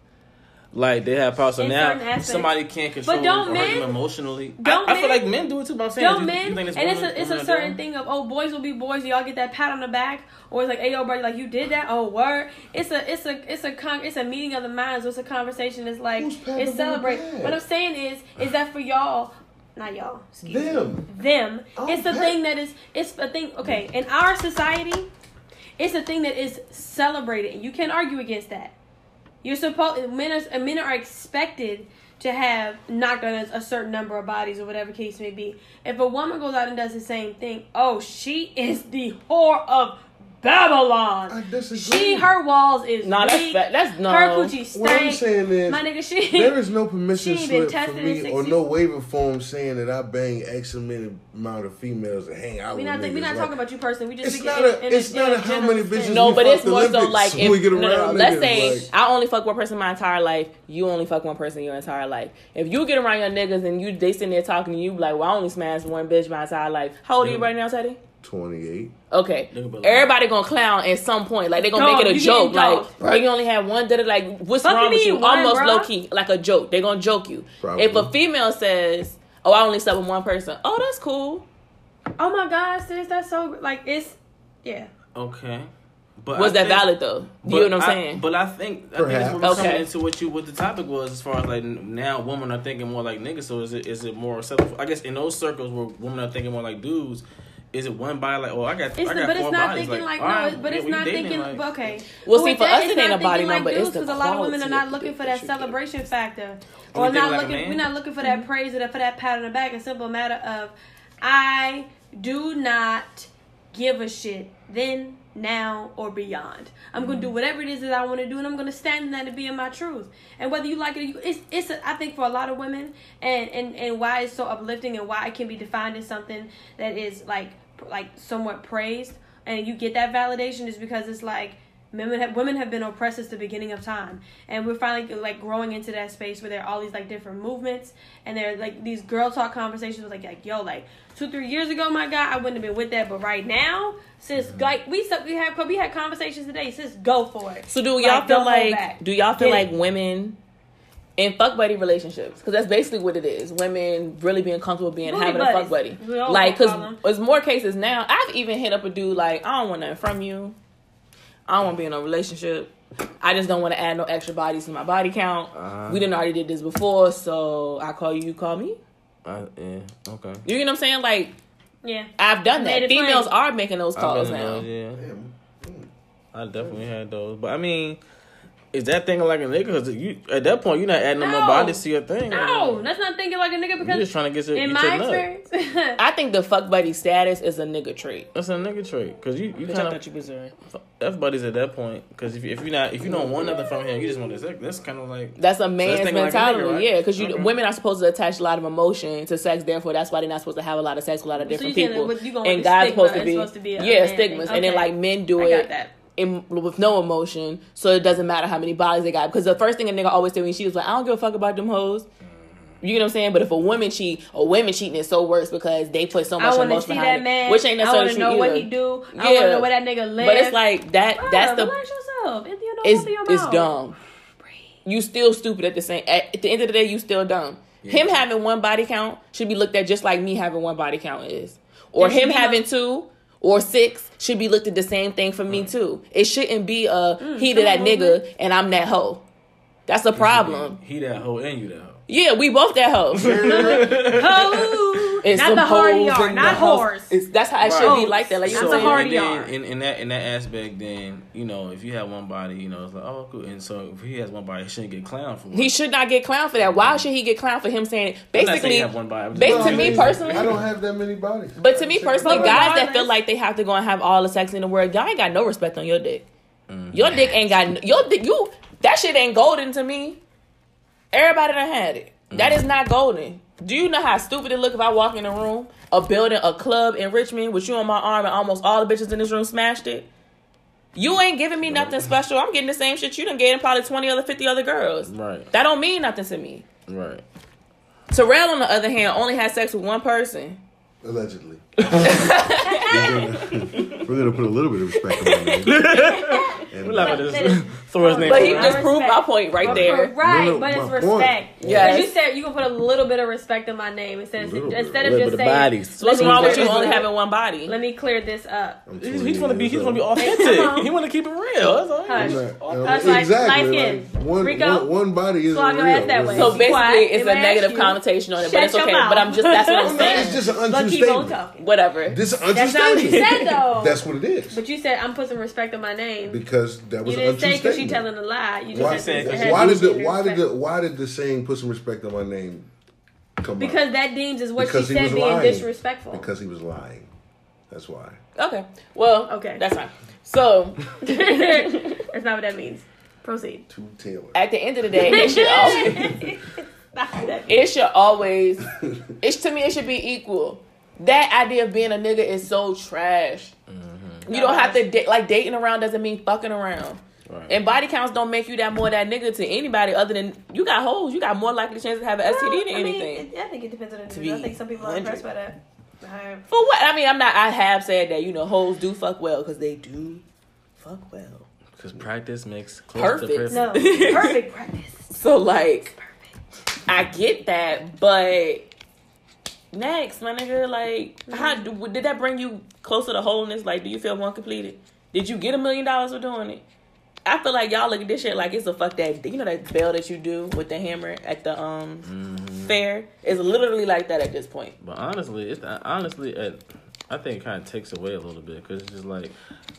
like they have power. So In now somebody can't control don't them men- emotionally. don't I, I feel men- like men do it too, but I'm saying, Don't you, men, you think it's and it's women- a it's a certain doing? thing of oh boys will be boys. Y'all get that pat on the back, or it's like hey yo buddy like you did that. Oh word. It's a it's a it's a con it's a meeting of the minds. It's a conversation. It's like Who's it's them on the celebrate. What I'm saying is is that for y'all, not y'all. Excuse me. Them. them. Oh, it's the thing that is it's a thing okay, in our society, it's a thing that is celebrated and you can't argue against that. You're supposed men are men are expected to have knocked on a certain number of bodies or whatever case may be. If a woman goes out and does the same thing, oh, she is the whore of Babylon. I disagree. She her walls is Nah, that's weak. fa- that's no. Her coochie What I'm stank. saying is, My nigga, she there is no permission She ain't been slip for me or no waiver form saying that I bang X amount amount of females to hang out we with not niggas. we not Like, talking about you personally. We just It's speaking not a- in it's not in a how general many sense. bitches No, we but it's more so like if get no, no, no. Let's say like- I only fuck one person my entire life. You only fuck one person your entire life. If you get around your niggas and you they sitting there talking to you like, well, I only smashed one bitch my entire life. How old are you right now, Teddy? 28. Okay, Nigga, but like- everybody gonna clown at some point. Like they gonna Dog, make it a joke. Like, dogged. bro, you only had one. Did it like, what's Fuck wrong you with you? one, Almost bruh? low key, like a joke. They gonna joke you. Probably. If a female says, "Oh, I only slept with one person," oh, that's cool. Oh my god, sis, that's so like it's yeah. Okay, but Was I that think- valid though? You know what I'm I- saying? But I think I think it's Perhaps. we're Okay. into what you what the topic was as far as like now women are thinking more like niggas. So is it is it more acceptable? I guess in those circles where women are thinking more like dudes, is it one body like oh I got It's I got but four it's not bodies thinking like, all no, right, but it's we not dating, thinking like- okay. Well, But see, for that, us, it ain't a body thinking number, Like it's because a lot of women are not looking for that that you get. celebration factor, or not like looking. We're not looking for that praise or for that pat on the back. A simple matter of, I do not give a shit then now or beyond. I'm gonna do mm-hmm. whatever it is that I want to do, and I'm gonna stand in that and be in my truth. And whether you like it, or you, it's it's. A, I think for a lot of women, and and and why it's so uplifting, and why it can be defined as something that is like like somewhat praised, and you get that validation is because it's like. Women have, women have been oppressed since the beginning of time, and we're finally like growing into that space where there are all these like different movements, and there are like these girl talk conversations with like like yo like two three years ago, my god I wouldn't have been with that, but right now, sis, mm-hmm. like we suck- we have we had conversations today, sis, go for it. So do y'all Like, feel like do y'all feel Get like it. women in fuck buddy relationships? Because that's basically what it is. Women really being comfortable being Booty having a fuck buddy. buddies. We all Like, because them. there's more cases now. I've even hit up a dude like, I don't want nothing from you. I don't want to be in a relationship. I just don't want to add no extra bodies to my body count. Uh-huh. We didn't already did this before, so I call you, you call me. Uh, yeah. Okay. You get what I'm saying? Like, Yeah, I've done that. it plain. Females are making those calls now. those, yeah. Damn. I definitely had those, but I mean, is that thing like a nigga? Cause you at that point you're not adding no, more bodies to your thing. no, that's not thinking like a nigga because you're just trying to get your, in get my your experience, I think the fuck buddy status is a nigga trait. That's a nigga trait, cause you you Bitch, I kind of thought you was everybody's at that point. Cause if you, if you're not if you don't want nothing from him, you just want to sex. That's kind of like That's a man's thinking like a mentality, nigga, right? yeah. Because Okay. women are supposed to attach a lot of emotion to sex. Therefore, that's why they're not supposed to have a lot of sex with a lot of So different you saying people. what you going and with guys supposed to be, supposed to be yeah man stigmas, thing. and then like men do I it got that. In, with no emotion, so it doesn't matter how many bodies they got. Because the first thing a nigga always tell when she was like, "I don't give a fuck about them hoes." Mm-hmm. You know what I'm saying? But if a woman cheat, a women cheating is so worse because they put so much emotion see behind that it, man. which ain't necessarily I want to true know what he do. I want Yeah. to know where that nigga live. But it's like that. Bruh, that's the relax yourself. If you know, it's open your it's dumb. You still stupid at the same. At, at the end of the day, you still dumb. Him having one body count should be looked at just like me having one body count is, or There him be no- having two or six should be looked at the same thing for me too. It shouldn't be a Mm, he to that nigga and I'm that hoe. That's a problem. he that hoe and you that hoe. Yeah, we both that hoe. Ho! It's not the hard hoes yard, not the house. whores. That's how it should be like that. Like you Not know the what hard and yard. then in, in that in that aspect, then you know if you have one body, you know it's like oh cool. And so if he has one body, he shouldn't get clown for. He should not get clown for that. Why mm-hmm. should he get clown for him saying it? I'm saying Basically, have one body. I'm just based to I me personally- I don't have that many bodies. But to me personally, But guys that feel like they have to go and have all the sex in the world, y'all ain't got no respect on your dick. Your mm-hmm. dick ain't got your dick. You that shit ain't golden to me. Everybody done had it. That is not golden. Do you know how stupid it look if I walk in a room, a building, a club in Richmond with you on my arm and almost all the bitches in this room smashed it? You ain't giving me nothing special. I'm getting the same shit you done gave probably 20 other 50 other girls. Right, That don't mean nothing to me. right. Terrell, on the other hand, only had sex with one person. Allegedly. we're, gonna, we're gonna put a little bit of respect on my name. And, We laugh at this. Throw his name. But he around. just proved my point right there. Right, No, no, but it's my point- respect. Yes. Yes. You said you can put a little bit of respect in my name instead of, Little bit. instead of just saying. bodies. So what's let me wrong with you only having one body? Let me clear this up. He's, he's gonna be. years He's gonna be authentic. He want to keep it real. That's all. Hush. I'm uh, not- like exactly. Like, one, Rico? one, one body isn't Swallow your real. that way. So basically, quiet. it's If a I ask negative connotation on it, but it's okay. But I'm just that's what I'm no, it's saying. just an But keep on talking. Whatever. This is That's not what you said though. That's what it is. But you said I'm putting some respect on my name. Because that was You an didn't say because you statement. telling a lie. You just Why, said saying why did the why did the why did the saying "put some respect on my name" come Because up? that deems is what Because she he said was being lying. disrespectful. Because he was lying. That's why. Okay. Well. Okay. That's fine. So That's not what that means. Proceed. Two Taylor. at the end of the day, it should always Not what that means. it should always it's to me it should be equal. That idea of being a nigga is so trash. Mm-hmm. You don't have to date like dating around doesn't mean fucking around. Right. And body counts don't make you that more that nigga to anybody other than you got holes. You got more likely chance to have an STD than Well, I mean, anything. it- I think it depends on the dude. I think some people are impressed by that. I- For what? I mean, I'm not. I have said that you know hoes do fuck well because they do fuck well. Because practice makes close Perfect. To perfect. No, perfect practice. So like, Perfect. I get that, but next, my nigga, like, how do, did that bring you closer to wholeness? Like, do you feel more completed? Did you get a million dollars for doing it? I feel like y'all look at this shit like it's a fuck that you know that bell that you do with the hammer at the um fair is literally like that at this point. But honestly, it's not, honestly, uh, I think it kind of takes away a little bit because it's just like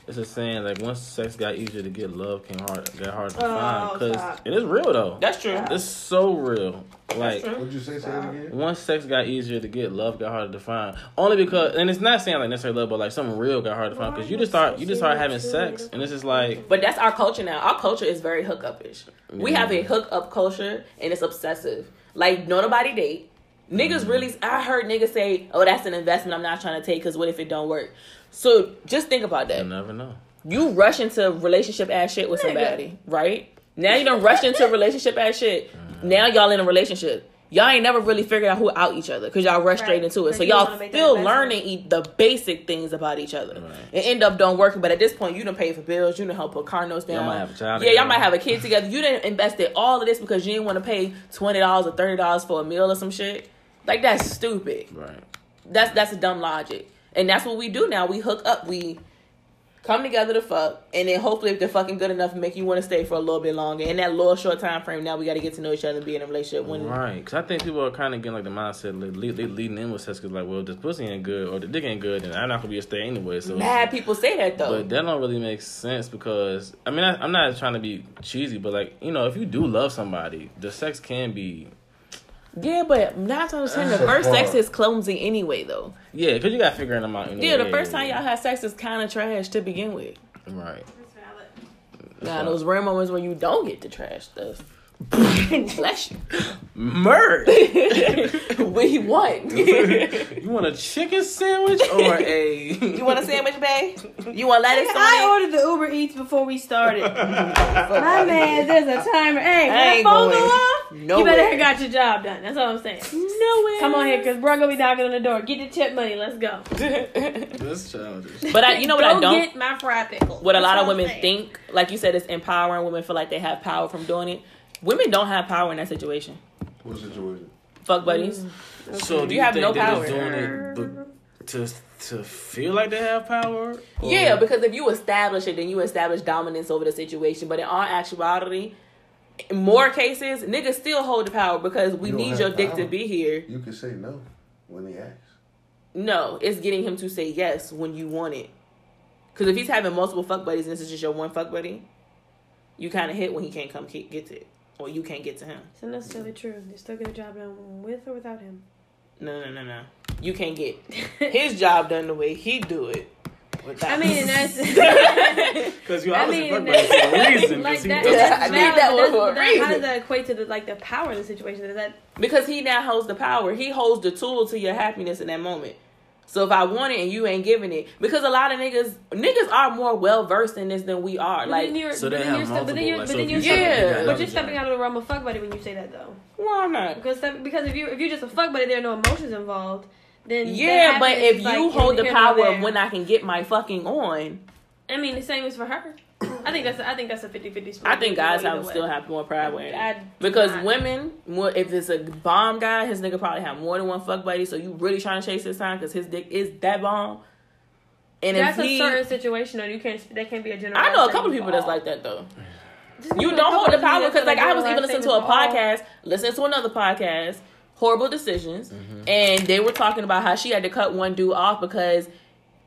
it's a saying like once sex got easier to get, love came hard got hard to Oh, find because it is real though. That's true. It's so real. Like. What'd you say? Say it again. once sex got easier to get, love got harder to find. Only because, and it's not saying like necessarily love, but like something real got harder to find because you just start you just start having sex and it's just like But that's our culture now. Our culture is very hookupish. We Yeah. have a hookup culture and it's obsessive. Like no nobody date. Niggas really. I heard niggas say, "Oh, that's an investment. I'm not trying to take because what if it don't work?" So just think about that. you never know. You rush into relationship ass shit with somebody, right? Now you don't rush into relationship ass shit. Mm. Now y'all in a relationship. Y'all ain't never really figured out who out each other because y'all rush Right. straight into it. So you y'all wanna make that still learning e- the basic things about each other. Right. And end up don't working. But at this point, you didn't pay for bills. You done help put car notes down. Y'all might have a child Yeah, y'all might have a kid together. You didn't invested all of this because you didn't want to pay twenty dollars or thirty dollars for a meal or some shit. Like that's stupid. Right. That's that's a dumb logic. And that's what we do now. We hook up. We come together to fuck, and then hopefully, if they're fucking good enough, make you want to stay for a little bit longer. In that little short time frame, now we got to get to know each other and be in a relationship. When Right, because I think people are kind of getting like the mindset like, lead, lead, leading in with sex because like, well, this pussy ain't good or the dick ain't good, then I'm not gonna be a stay anyway. So, mad people say that though. but that don't really make sense because I mean I, I'm not trying to be cheesy, but like you know, if you do love somebody, the sex can be yeah, but not to understand the first sex is clumsy anyway, though. yeah, because you got to figure them out. Anyway. Yeah, the first time y'all have sex is kind of trash to begin with. right. Now those rare moments when you don't get the trash stuff. Bless you. Murd. we want? you want a chicken sandwich or a? you want a sandwich, babe? You want lettuce on I ordered the Uber Eats before we started. My man, there's a timer. Hey, I that ain't phone go off. You better have got your job done. That's all I'm saying. Nowhere. Come on here, cause bro gonna be knocking on the door. Get the tip money. Let's go. That's childish. But I, you know what Go I don't. get my fried pickle. what a lot of women think, like you said, is empowering women feel like they have power from doing it. Women don't have power in that situation. What situation? Fuck buddies. Mm, so do You you, have think no they're power. just doing it but to to feel like they have power? Or- Yeah, because if you establish it, then you establish dominance over the situation. But in all actuality, in more cases, niggas still hold the power because we You need have your dick to be here. You can say no when he asks. No, it's getting him to say yes when you want it. Because if he's having multiple fuck buddies and this is just your one fuck buddy, you kind of hit when he can't come get to it. Or you can't get to him. It's not necessarily true. You still get a job done with or without him. No, no, no, no. You can't get his job done the way he do it. without- I mean, and that's. Because you I obviously fuck that's- for a reason. like 'cause he that, does- Yeah, that's I need that one for a but that- How does that equate to the like the power in the situation? Is that Because he now holds the power. He holds the tool to your happiness in that moment. So if I want it and you ain't giving it, because a lot of niggas niggas are more well versed in this than we are. but Like, then you're, So but they then have you're still, but then you're, like, but then you're, you stepping- stepping, Yeah. but you're stepping out of the realm of fuck buddy when you say that though. Why not. Because that, because if you if you're just a fuck buddy, there are no emotions involved. Then Yeah, but if is, you like, hold the power of when I can get my fucking on, I mean, the same is for her. I think that's a, I think that's a 50-50 split. I think guys have still have more pride wearing it. Because not. women, more if it's a bomb guy, his nigga probably have more than one fuck buddy. So you really trying to chase this time because his dick is that bomb. And that's if he, a certain situation though. You can't. That can't be a general. I know a couple people that's like that though. Just You don't hold the power because, like, I was even listening to a statements for all- podcast, listening to another podcast, horrible decisions, Mm-hmm. and they were talking about how she had to cut one dude off because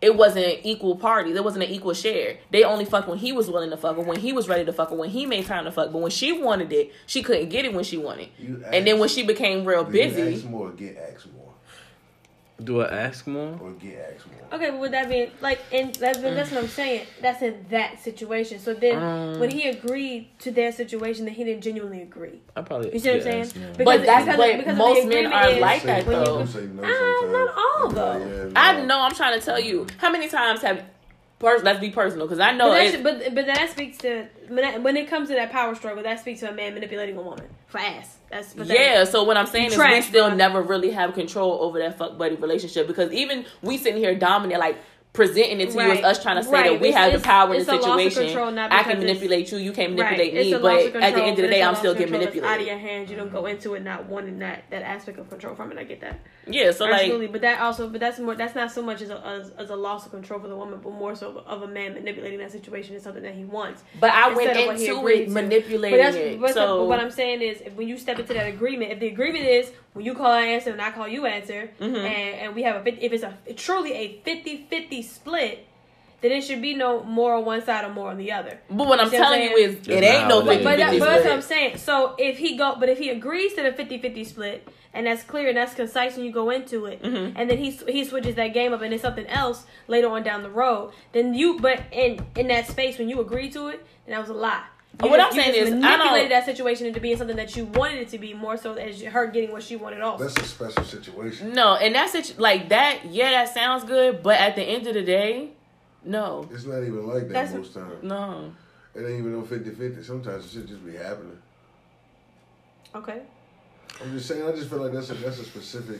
it wasn't equal party. There wasn't an equal share. They only fucked when he was willing to fuck, or when he was ready to fuck, or when he made time to fuck. But when she wanted it, she couldn't get it when she wanted. You And then when she became real do you busy, ask more get asked more? Do I ask more? Or get asked more? Okay, but would that be like? And that's that's what I'm saying. That's in that situation. So then, Um. when he agreed to their situation, then he didn't genuinely agree. I probably. You see what I'm saying? Because- but that's because- what because most men are is like that when you- though. you say no Ah, not all, I'm though. like, yeah, I know. I'm trying to tell you how many times have. Pers- let's be personal because I know But, it, but but that speaks to when, that, when it comes to that power struggle. That speaks to a man manipulating a woman for ass. That's pathetic. Yeah, so what I'm saying is we still never really have control over that fuck buddy relationship because even we sitting here dominant like presenting it to you Right. as us trying to say Right. that we It's- have the power in the a loss of situation. control, I can manipulate you, you can't manipulate Right. Me, but loss at the end of the day, I'm still getting control manipulated. Out of your hands, you don't go into it not wanting that that aspect of control from it. I get that. Yeah, so like Absolutely, but that also, but that's more. That's not so much as a as, as a loss of control for the woman, but more so of a man manipulating that situation is something that he wants. But I went instead of he into it manipulating But that's it. but, so but what I'm saying is, if, when you step into that agreement, if the agreement is when you call I answer and I call you answer, Mhm. and and we have a if it's a truly a 50-50 split, then it should be no more on one side or more on the other. But what I'm You see what I'm telling you saying? is, it That's ain't no how it But, is. 50 but, that, but that's what I'm saying. So if he go, but if he agrees to the 50-50 split, and that's clear and that's concise when you go into it, Mhm. and then he he switches that game up and it's something else later on down the road, then you but in in that space when you agree to it, then that was a lie. You What just- I'm saying just is, I manipulated don't- that situation into being something that you wanted it to be more so as her getting what she wanted also. That's a special situation. No, and that's it. Like that. Yeah, that sounds good. But at the end of the day, no, It's not even like that That's- most times. no. It ain't even no 50-50. Sometimes it should just be happening. okay. I'm just saying. I just feel like that's a that's a specific.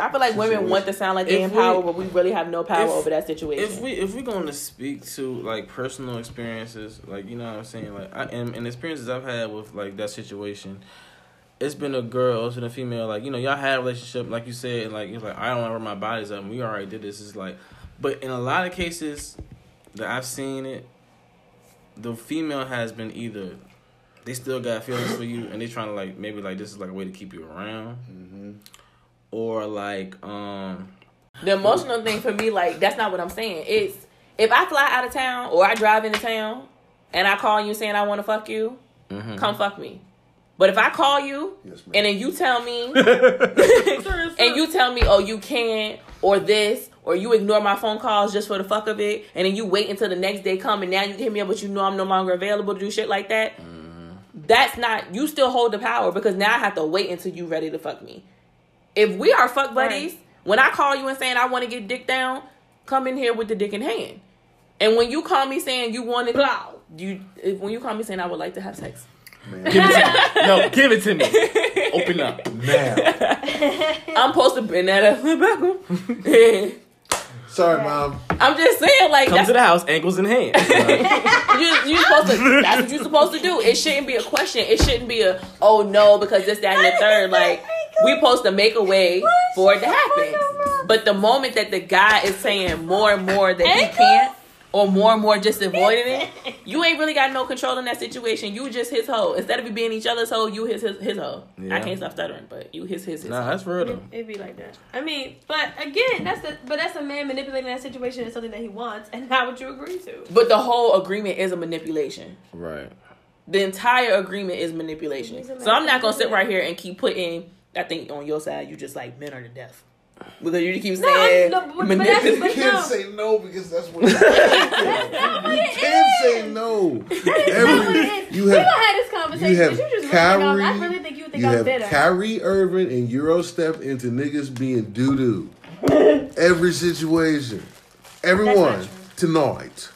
I feel like women Situation. want to sound like they in power, but we really have no power if- over that situation. If we if we're going to speak to like personal experiences, like you know what I'm saying, like I and, and experiences I've had with like that situation, it's been a girl, it's been a female, like you know y'all had a relationship, like you said, and, like it's like I don't want to my body's up, and we already did this. It's like, but in a lot of cases that I've seen it, the female has been either they still got feelings for you, and they trying to like maybe like this is like a way to keep you around, Mm-hmm. Or like um. the emotional thing for me, like that's not what I'm saying. It's if I fly out of town or I drive into town and I call you saying I want to fuck you, mhm. come fuck me. But if I call you Yes, and then you tell me and you tell me, oh, you can't, or this, or you ignore my phone calls just for the fuck of it, and then you wait until the next day come, and now you hit me up, but you know I'm no longer available to do shit like that. That's not. You still hold the power because now I have to wait until you ready to fuck me. If we are fuck buddies, Right. when I call you and saying I want to get dick down, come in here with the dick in hand. And when you call me saying you wanted, Blah. you if, when you call me saying I would like to have sex, Man. Give it to me. No, give it to me. Open up. now, I'm supposed to bring that up. sorry, mom. I'm just saying, like Come to the house, ankles in hand. you you supposed to that's what you're supposed to do. It shouldn't be a question. It shouldn't be a oh no because this that and the third. Like we supposed to make a way for it to happen. But the moment that the guy is saying more and more that he can't, or more and more just avoiding it, you ain't really got no control in that situation. You just his hoe. Instead of you being each other's hoe, you his his, his hoe. I can't stop stuttering, but you his his his. nah, hoe. that's real though. It'd be like that. I mean, but again, that's the but that's a man manipulating that situation as something that he wants and not what you agree to. But the whole agreement is a manipulation. Right. The entire agreement is manipulation. So I'm not gonna sit right here and keep putting. I think on your side, you just like men are to death because you keep saying no, but- but manip- that's- You but- can't no. say no because that's what. you can't say no. Every, you we have gonna have this conversation. you have You just Kyrie. really I'm, really think you think you I'm have bitter. Kyrie Irving and Euro step into niggas being doo doo. Every situation, everyone tonight.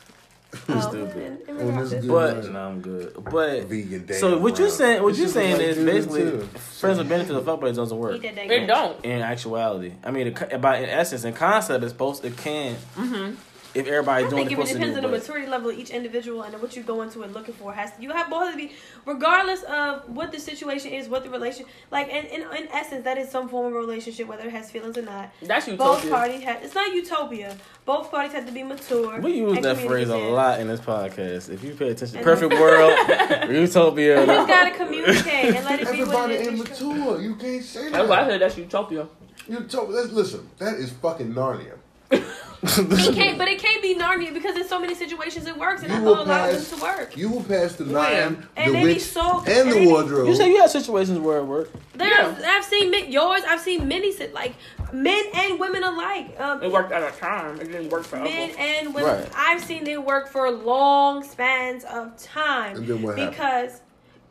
Oh, Stupid. in- in On regards this to- good But no, I'm good. But Vegan damn so what you brown. saying? What you shit saying like is basically friends with benefits of fuck buddies doesn't work. Eat that dang It don't. In actuality, I mean, it, about in essence, in concept, it's supposed it can Mm-hmm. If I everybody's doing think it it depends on the maturity level of each individual and what you go into it looking for. Has you have both of the regardless of what the situation is, what the relation like. In, in in essence, that is some form of relationship, whether it has feelings or not. That's utopia. Both parties have. It's not utopia. Both parties have to be mature. We use that phrase a lot in this podcast. If you pay attention, And- perfect world, utopia. You just gotta communicate and let it be what Everybody immature. You can't say That's why I said that's utopia. You told, let's listen. That is fucking Narnia. It can't, but it can't be Narnia because in so many situations it works, and You that's will all allows pass- them to work. You will pass the lion, And the they be witch, so- and and the wardrobe. You say you have situations where it worked. There's, I've seen yours. I've seen many like men and women alike. Um, It worked at a time. It didn't work for men and women. Right. I've seen it work for long spans of time. And then what happened?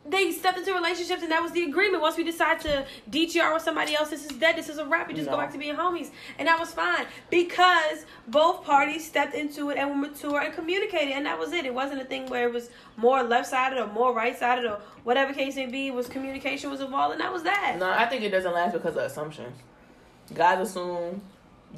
They stepped into relationships and that was the agreement. Once we decide to DTR with somebody else, this is dead. This is a wrap. We just go back to being homies, and that was fine because both parties stepped into it and were mature and communicated, and that was it. It wasn't a thing where it was more left sided or more right sided or whatever case may be. Was communication was involved, and that was that. No, I think it doesn't last because of assumptions. Guys assume,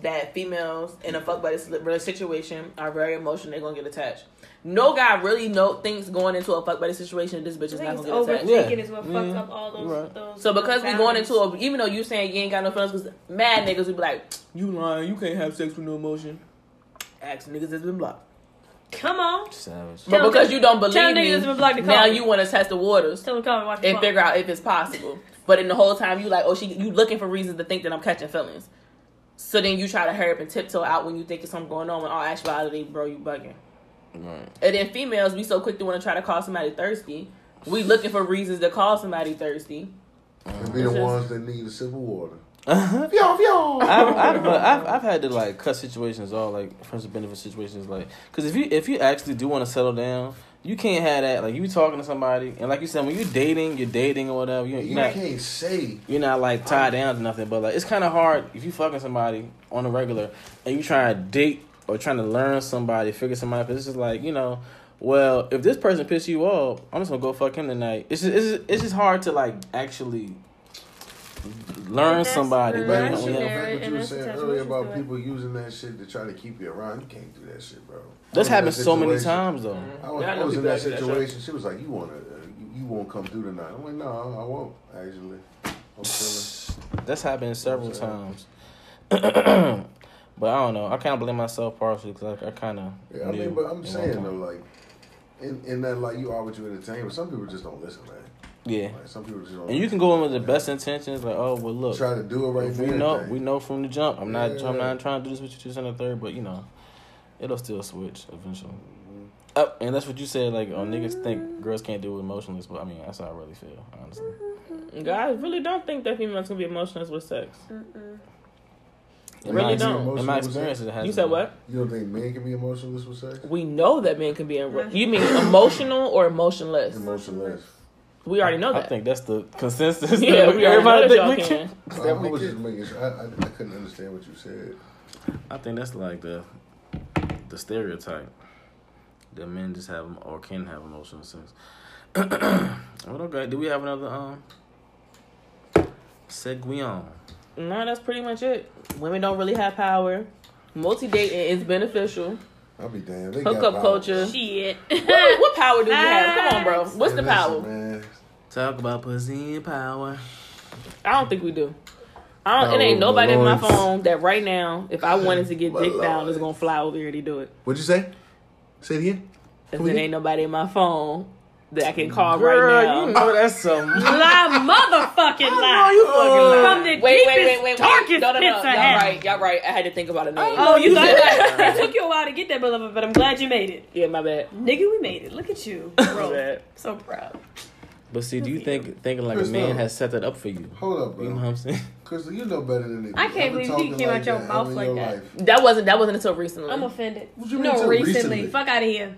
that females in a fuck buddy si- situation are very emotional. They're gonna get attached. No guy really know thinks going into a fuck buddy situation. This bitch is not gonna get attached. overthinking Yeah. is what Yeah. fucks up all those. Right. those So because we going into a, even though you saying you ain't got no feelings, because mad niggas would be like, you lying, you can't have sex with no emotion. Ask niggas that's been blocked. come on, Savage. But Tell because them- you don't believe me, niggas been blocked to now you want to test the waters tell them call me watch and figure out if it's possible. But in the whole time, you like, oh, she, you looking for reasons to think that I'm catching feelings. So then you try to hurry up and tiptoe out when you think it's something going on. When all actuality, bro, you bugging. Right. And then females, we so quick to want to try to call somebody thirsty. We looking for reasons to call somebody thirsty. And be the ones that need the civil water. Uh-huh. I've, Yo, yo. I've, but I've, I've had to like cut situations off, like friends with benefit situations, like because if you if you actually do want to settle down, you can't have that. Like you talking to somebody, and like you said, when you're dating, you're dating or whatever. You're, You you're not can't say. you're not like tied down to nothing. But like it's kind of hard if you fucking somebody on a regular and you trying to date or trying to learn somebody, figure somebody. out. 'cause It's just like you know. Well, if this person pisses you off, I'm just gonna go fuck him tonight. It's just, it's just, it's just hard to like actually learn That's somebody. the But Back you know, the we rationale. have- fact what you were saying earlier about people using that shit to try to keep you around. You can't do that shit, bro. That's I was in happened that so many times though. I was, Yeah, I I was in that that do that situation. She was like, "You want to? Uh, you, you won't come through tonight." I'm like, "No, I won't." Actually, I'm chilling. That's happened several times. but I don't know. I kind of blame myself partially because I, I kind of. Yeah, I mean, but I'm saying though, like, in in that like you are what you entertain, but some people just don't listen, man. Yeah, Like some people just don't. and you can go in with the best intentions, like, oh well, look, try to do it right. we know thing. we know from the jump. I'm not I'm Yeah. not trying to do this with you two and a third, but you know, it'll still switch eventually. Mhm. Oh, and that's what you said. Like, oh, niggas think girls can't do it emotionless, but I mean, that's how I really feel, honestly. Guys really don't think that females can be emotionless with sex. Mm-mm. In Really don't. In my Emotional with experience, sex? it has. You said what? You don't think men can be emotionless with sex? We know that men can be. Emo- you mean emotional or emotionless? Emotionless. We already know that. I think that's the consensus. yeah, that we already know that y'all think we can. I, I was just making sure. I, I, I couldn't understand what you said. I think that's like the the stereotype that men just have or can have emotional sex. well, okay. Do we have another um segue on? No, that's pretty much it. Women don't really have power. Multi dating is beneficial. I'll be damned. They Hookup got culture. Shit. What, what power do we have? Come on, bro. What's the listen, power? man. Talk about pussy and power. I don't think we do. I don't, it ain't nobody in my phone that right now, if I wanted to get My dick down, Lord. is gonna fly over here to do it. What'd you say? Say it again. If Who there ain't nobody in my phone that I can call Girl, right now. you know that's some. lie, motherfucking lie. you fucking From the Wait, wait, deepest, wait, wait, wait. darkest No, no, no. pits of Y'all hell. right. Y'all right. I had to think about a name. Oh, you You thought that? It took you a while to get that, beloved, but I'm glad you made it. Yeah, my bad. Nigga, we made it. Look at you, bro. so proud. But see, do you think thinking like a man no. has set that up for you? Hold up, bro. You know what I'm saying? Crystal, you know better than they. I can't believe you came out your mouth like that. That wasn't that wasn't until recently. I'm offended. What you mean no, till recently. recently? Fuck out of here.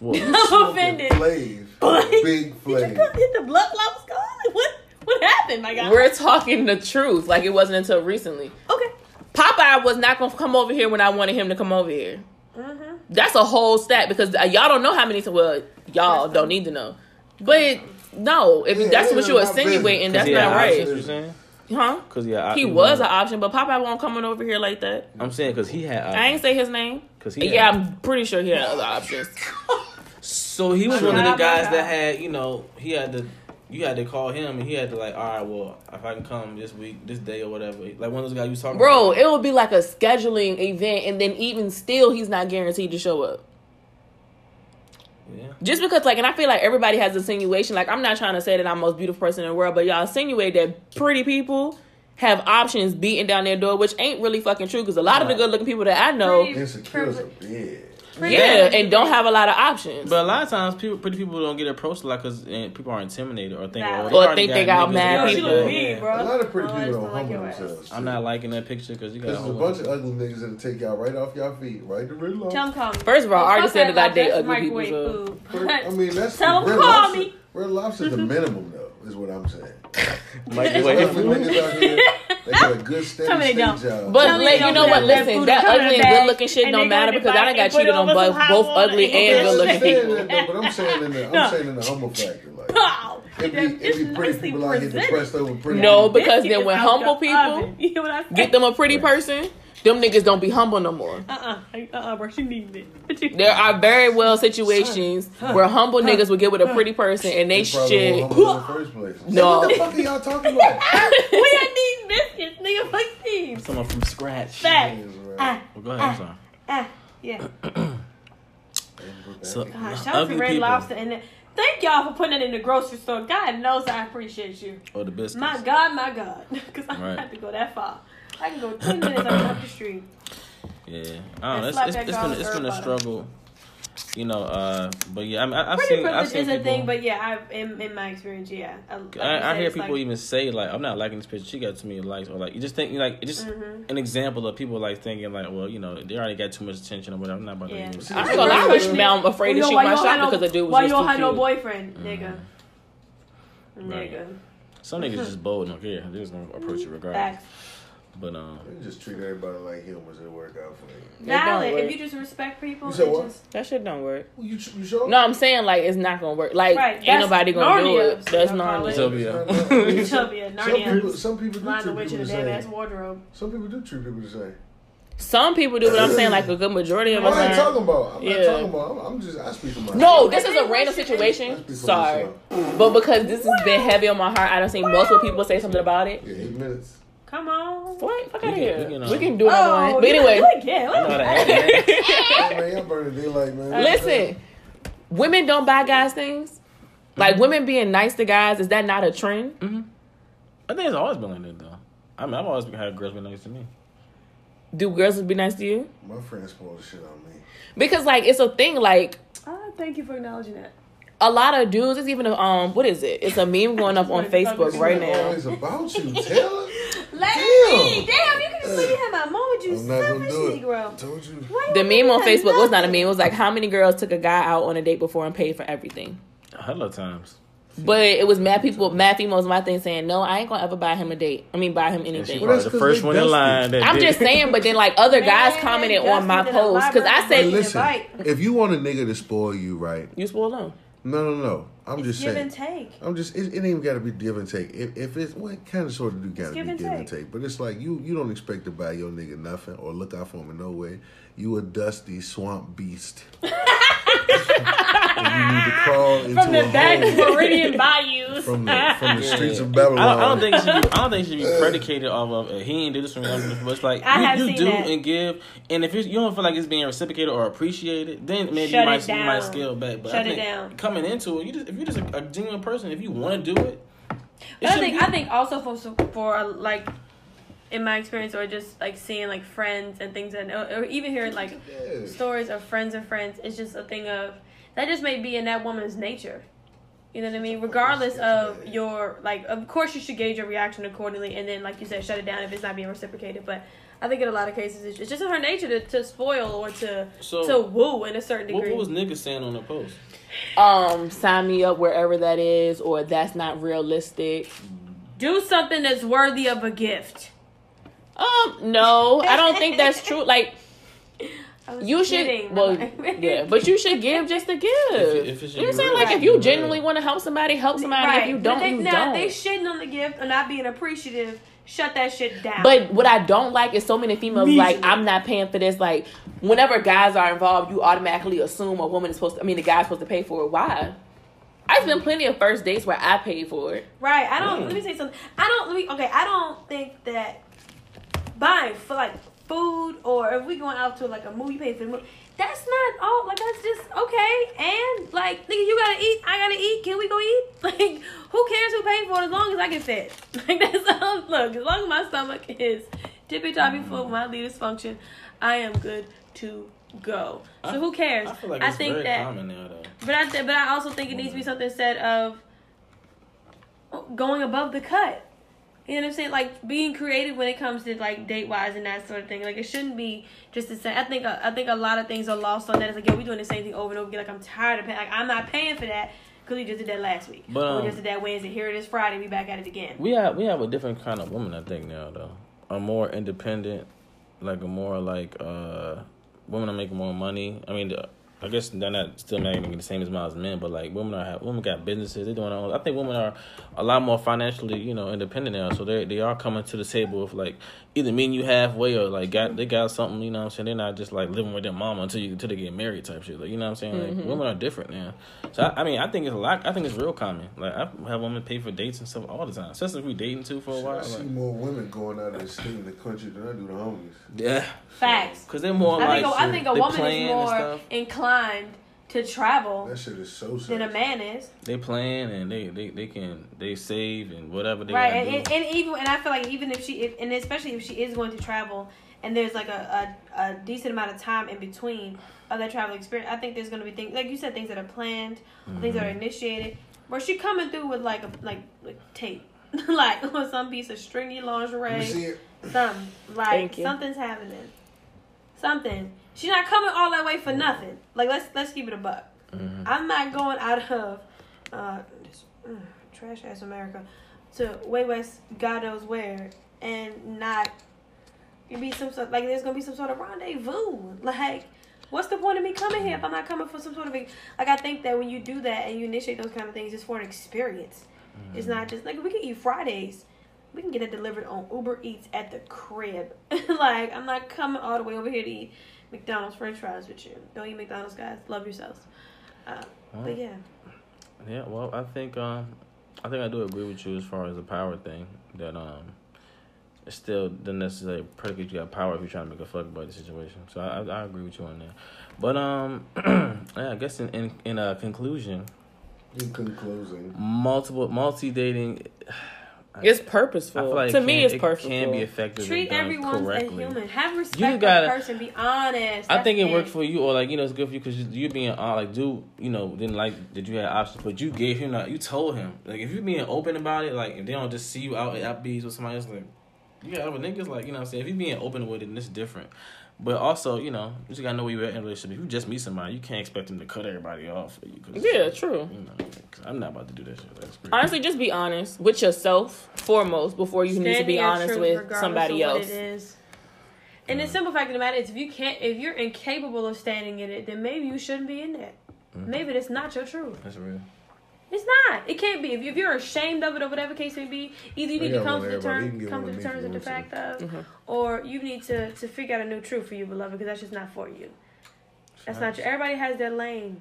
Well, I'm offended. Flav. Boy, Big Did you come hit the blood clots going? Like, what? What happened, my guy? We're talking the truth. Like it wasn't until recently. okay. Popeye was not gonna come over here when I wanted him to come over here. Mm-hmm. That's a whole stat because uh, y'all don't know how many. Well, y'all don't need to know. But no, if Yeah, that's it what you're my insinuating, that's Cause he not had right, options, you saying? Huh? Cause yeah, He was an option, but Popeye won't coming over here like that. I'm saying because he had. I ain't say his name. Because he. Yeah, had- I'm pretty sure he had other options. So he was one of the guys that had, you know, he had to, you had to call him and he had to like, all right, well, if I can come this week, this day or whatever, like one of those guys you was talking Bro, about. it would be like a scheduling event, and then even still, he's not guaranteed to show up. Yeah. Just because, like, and I feel like everybody has insinuation. Like, I'm not trying to say that I'm the most beautiful person in the world, but y'all insinuate that pretty people have options beating down their door, which ain't really fucking true. Because a lot of the good looking people that I know, Insecure as a bitch. Yeah, and don't have a lot of options. But a lot of times, people, pretty people don't get approached a lot because eh, people are intimidated or think, Valid. oh, Or already think they got niggas mad that people. got- look mean, bro. A lot of pretty people don't don't like humble your ass. themselves. I'm not liking that picture because you got. There's a a bunch of ugly niggas that'll take y'all right off y'all feet, right to red law. Tell him call me. First of all, I already said that I like date that's ugly people. microwave So. food. I mean, that's Tell 'em red call lobster, me. Red lobster's the minimum, though, is what I'm saying. microwave Ugly food. niggas out here, they got a good steady Tell me they state don't. job. But Tell like, you know what? that Listen, food that ugly and good looking shit don't matter because I done got cheated on both, both ugly and and good looking shit. people. that, but I'm saying in the, I'm No. saying in the humble factor, like oh, Pow! it be, it be pretty people out here depressed over pretty. No, because then when humble people oven. You know what I said? Get them a pretty person. Them niggas don't be humble no more. Uh uh-uh, uh, bro. She needed it. There are very well situations where humble niggas would get with a pretty person and they They shit. in the first place. No. What the fuck are y'all talking about? we had these biscuits, nigga. Fuck these. Someone from scratch. Fact. Jesus, man. Ah, Well, go ahead, I'm sorry. ah, yeah. So, God, shout out to ugly Red people. Lobster and that- thank y'all for putting it in the grocery store. God knows I appreciate you. Or the biscuits. My God, my God, because I Right. have to go that far. I can go ten minutes up the street. Yeah, I don't know. It's, it's, that it's girl been it's been a struggle, you know. Uh, but yeah, I mean, I, I've Pretty seen I've privilege seen is a thing, but yeah, I in, in my experience, yeah. I, like I, I hear people like, even say like, "I'm not liking this picture." She got too many likes, or like you just think like it's just Mhm. an example of people like thinking like, well, you know, they already got too much attention or whatever. I'm not about Yeah. to. I ain't gonna lie, I wish now I'm afraid to Yo, shoot my you shot have because the dude was Why just you don't have no boyfriend, nigga? Right. Nigga. Some niggas just bold and don't care. They're just gonna approach you regardless. Facts. But um, You just treat everybody like humans and work out for you. It Valid. If you just respect people, You what? just That shit don't work. You, you sure? No, I'm saying like it's not gonna work. Like Right, ain't that's nobody gonna do it. That's they'll call Narnia. it. Utopia. Utopia, Some people, Narnia, some people do Lion the treat Witch in people a the damn ass same. wardrobe. Some people do treat people the same. Some people do, but I'm saying like a good majority of What us. I'm aren't. talking about. I'm Yeah. not talking about. I'm, I'm just. I speak for myself. No, this is a random situation. Sorry, but because this has been heavy on my heart, I don't see multiple people say something about it. Yeah, eight minutes. Come on. What? Fuck out of here. we can, uh, We can do another Oh, one. But anyway, do it again. I know how to Let act, me- man. Hey, man, y'all burning daylight, man. listen, women don't buy guys things. Like women being nice to guys, is that not a trend? I think it's always been like that though. I mean, I've always had girls be nice to me. Do girls be nice to you? My friends spoil the shit on me. Because like it's a thing. Like Ah, thank you for acknowledging that. a lot of dudes. It's even a um. What is it? It's a meme going up on Facebook right now. always about you, Taylor. Let Damn. me. Damn, you can just let me have my moment, you I'm not gonna selfish do it. Negro. Told you. Why The meme on do Facebook was not a meme. It was like how many girls took a guy out on a date before and paid for everything. A hella times. But it was mad people, mad females. My thing saying no, I ain't gonna ever buy him a date. I mean, buy him And she anything. Well, probably the 'cause first they one in dusty. line. That I'm did just it. saying, but then like other guys Man, commented on my post because I library said listen. If you want a nigga to spoil you, right? you spoil them. No, no, no. I'm just Give saying. and take. I'm just. It, it ain't got to be give and take. If, if it's well, it kind of sort of do got to be give give and and take. take. But it's like you you don't expect to buy your nigga nothing or look out for him in no way. You a dusty swamp beast. and you need to crawl into From the a back hole Floridian bayous. from the from the streets of I Babylon. don't, I don't think it should be, I don't think it should be predicated off of uh, he ain't do this for me. I'm doing this for- It's like I have you, you seen do that. and give, and if you don't feel like it's being reciprocated or appreciated, then maybe Shut you might it you might scale back. But Shut I it think down. coming into it, you just if you're just a, a genuine person, if you want to do it, it But I think be- I think also for for like in my experience or just like seeing like friends and things and or, or even hearing like Yeah. stories of friends of friends it's just a thing of that just may be in that woman's nature you know what i mean regardless of your like of course you should gauge your reaction accordingly and then like you said shut it down if it's not being reciprocated but i think in a lot of cases it's it's just in her nature to, to spoil or to So- to woo in a certain What, degree what was niggas saying on the post? Um, sign me up wherever that is, or that's not realistic. do something that's worthy of a gift Um, no, I don't think that's true. Like you should, well, yeah, but you should give just to give. If- if it's you know what I'm saying? Like will, if you genuinely want to help somebody, help somebody. Right. If you don't, they, you now, don't. they shitting on the gift or not being appreciative. Shut that shit down. But what I don't like is so many females like Immediately. I'm not paying for this. Like whenever guys are involved, you automatically assume a woman is supposed to. I mean, the guy's supposed to pay for it. Why? I've been plenty of first dates where I paid for it. right, I don't. Mm. Let me say something. I don't. Let me. Okay, I don't think that buying for like food or if we going out to like a movie, pay for the movie. That's not all. Like that's just okay. And like, nigga, you gotta eat. I gotta eat. Can we go eat? Like, who cares who paid for it as long as I get fed? Like that's all. Look, as long as my stomach is tippy toppy full, my leaders function, I am good to go. So I- who cares? I feel like it's think that. common now though. But I, but I also think it needs to be something said of going above the cut. You know what I'm saying? Like being creative when it comes to like date wise and that sort of thing. Like it shouldn't be just the same. I think uh, I think a lot of things are lost on that. It's like yo, we doing the same thing over and over again. Like I'm tired of paying. Like I'm not paying for that because we just did that last week. But, um, we just did that Wednesday. Here it is Friday. We back at it again. We have we have a different kind of woman, I think now though. A more independent, like a more like uh women are making more money. I mean, the, I guess they're not still not even the same as as men, but like women are have women got businesses. They're doing. Their own, I think women are a lot more financially, you know, independent now. So they they are coming to the table with like either meeting you halfway or like got they got something. You know what I'm saying? They're not just like living with their mama until you until they get married type shit. Like you know what I'm saying? Like Mm-hmm. women are different now. So I, I mean, I think it's a lot. I think it's real common. Like I have women pay for dates and stuff all the time, especially if we dating too for a while. see Like, more women going out of the state in the country than I do the homies. yeah, Facts. because they're more I like think a, I think a they woman is more stuff. Inclined to travel That shit is so than a man is. They plan and they, they, they can they save and whatever they right and, do. and, and even and i feel like even if she if, and especially if she is going to travel and there's like a, a, a decent amount of time in between of that travel experience i think there's going to be things like you said things that are planned things that are Mm-hmm. initiated where she coming through with like a like, like tape like with some piece of stringy Let me lingerie see it. something like Thank you. something's happening something she's not coming all that way for nothing like let's let's keep it a buck Mhm. I'm not going out of uh, this, mm, trash ass America to way west, God knows where, and not be some sort like there's gonna be some sort of rendezvous. Like, what's the point of me coming here if I'm not coming for some sort of like? I think that when you do that and you initiate those kind of things, it's for an experience. It's not just like we can eat Fridays. We can get it delivered on Uber Eats at the crib. like I'm not coming all the way over here to eat McDonald's French fries with you. Don't eat McDonald's, guys. Love yourselves. Uh, but yeah, Yeah, well, I think um, I think I do agree with you as far as the power thing. That um, it still doesn't necessarily predicate you got power if you're trying to make a fuck about the situation. So I, I, I agree with you on that. But um, yeah, I guess in in, in a conclusion, In conclusion, multiple multi dating. It's I purposeful. feel like to it me, can- it's it purposeful. can be effective. treat if done everyone as correctly. human. Have respect You for gotta- the person. Be honest. I think it worked for you, or like you know, it's good for you because you, are being uh, like, dude, you know, didn't like that you had options, but you gave him that. You told him, like, if you being open about it, like, if they don't just see you out at Applebee's with somebody else, like, you got other niggas, like, you know, what I'm saying, if you being open with it, then it's different. But also, you know, you just gotta know where you're at in a relationship. If you just meet somebody, you can't expect them to cut everybody off for you. 'cause, Yeah, true. You know, 'cause I'm not about to do that shit. That's crazy. Honestly, just be honest with yourself foremost before you need to be honest with somebody of what else. It is. And the simple fact of the matter is, if you can't, if you're incapable of standing in it, then maybe you shouldn't be in that. Mm-hmm. Maybe that's not your truth. That's real. It's not. It can't be. If, if you're ashamed of it or whatever case may be, either you need to come to the everybody. Term, come to the terms of the fact of, Mhm. or you need to to figure out a new truth for you, beloved, because that's just not for you. That's not. Your, everybody has their lane.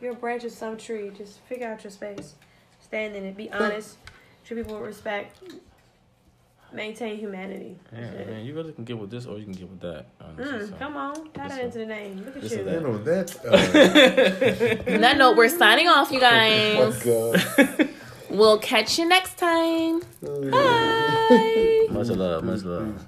You're a branch of some tree. Just figure out your space. Stand in it. Be honest. Treat people with respect. Maintain humanity. Yeah, That's man, you really can get with this or you can get with that. Honestly, so. Mm, come on, tie that Listen. into the name. Look at Listen you. to and on that, uh, On that note, we're signing off, you guys. fuck, uh, We'll catch you next time. uh, Bye. Much love, much love.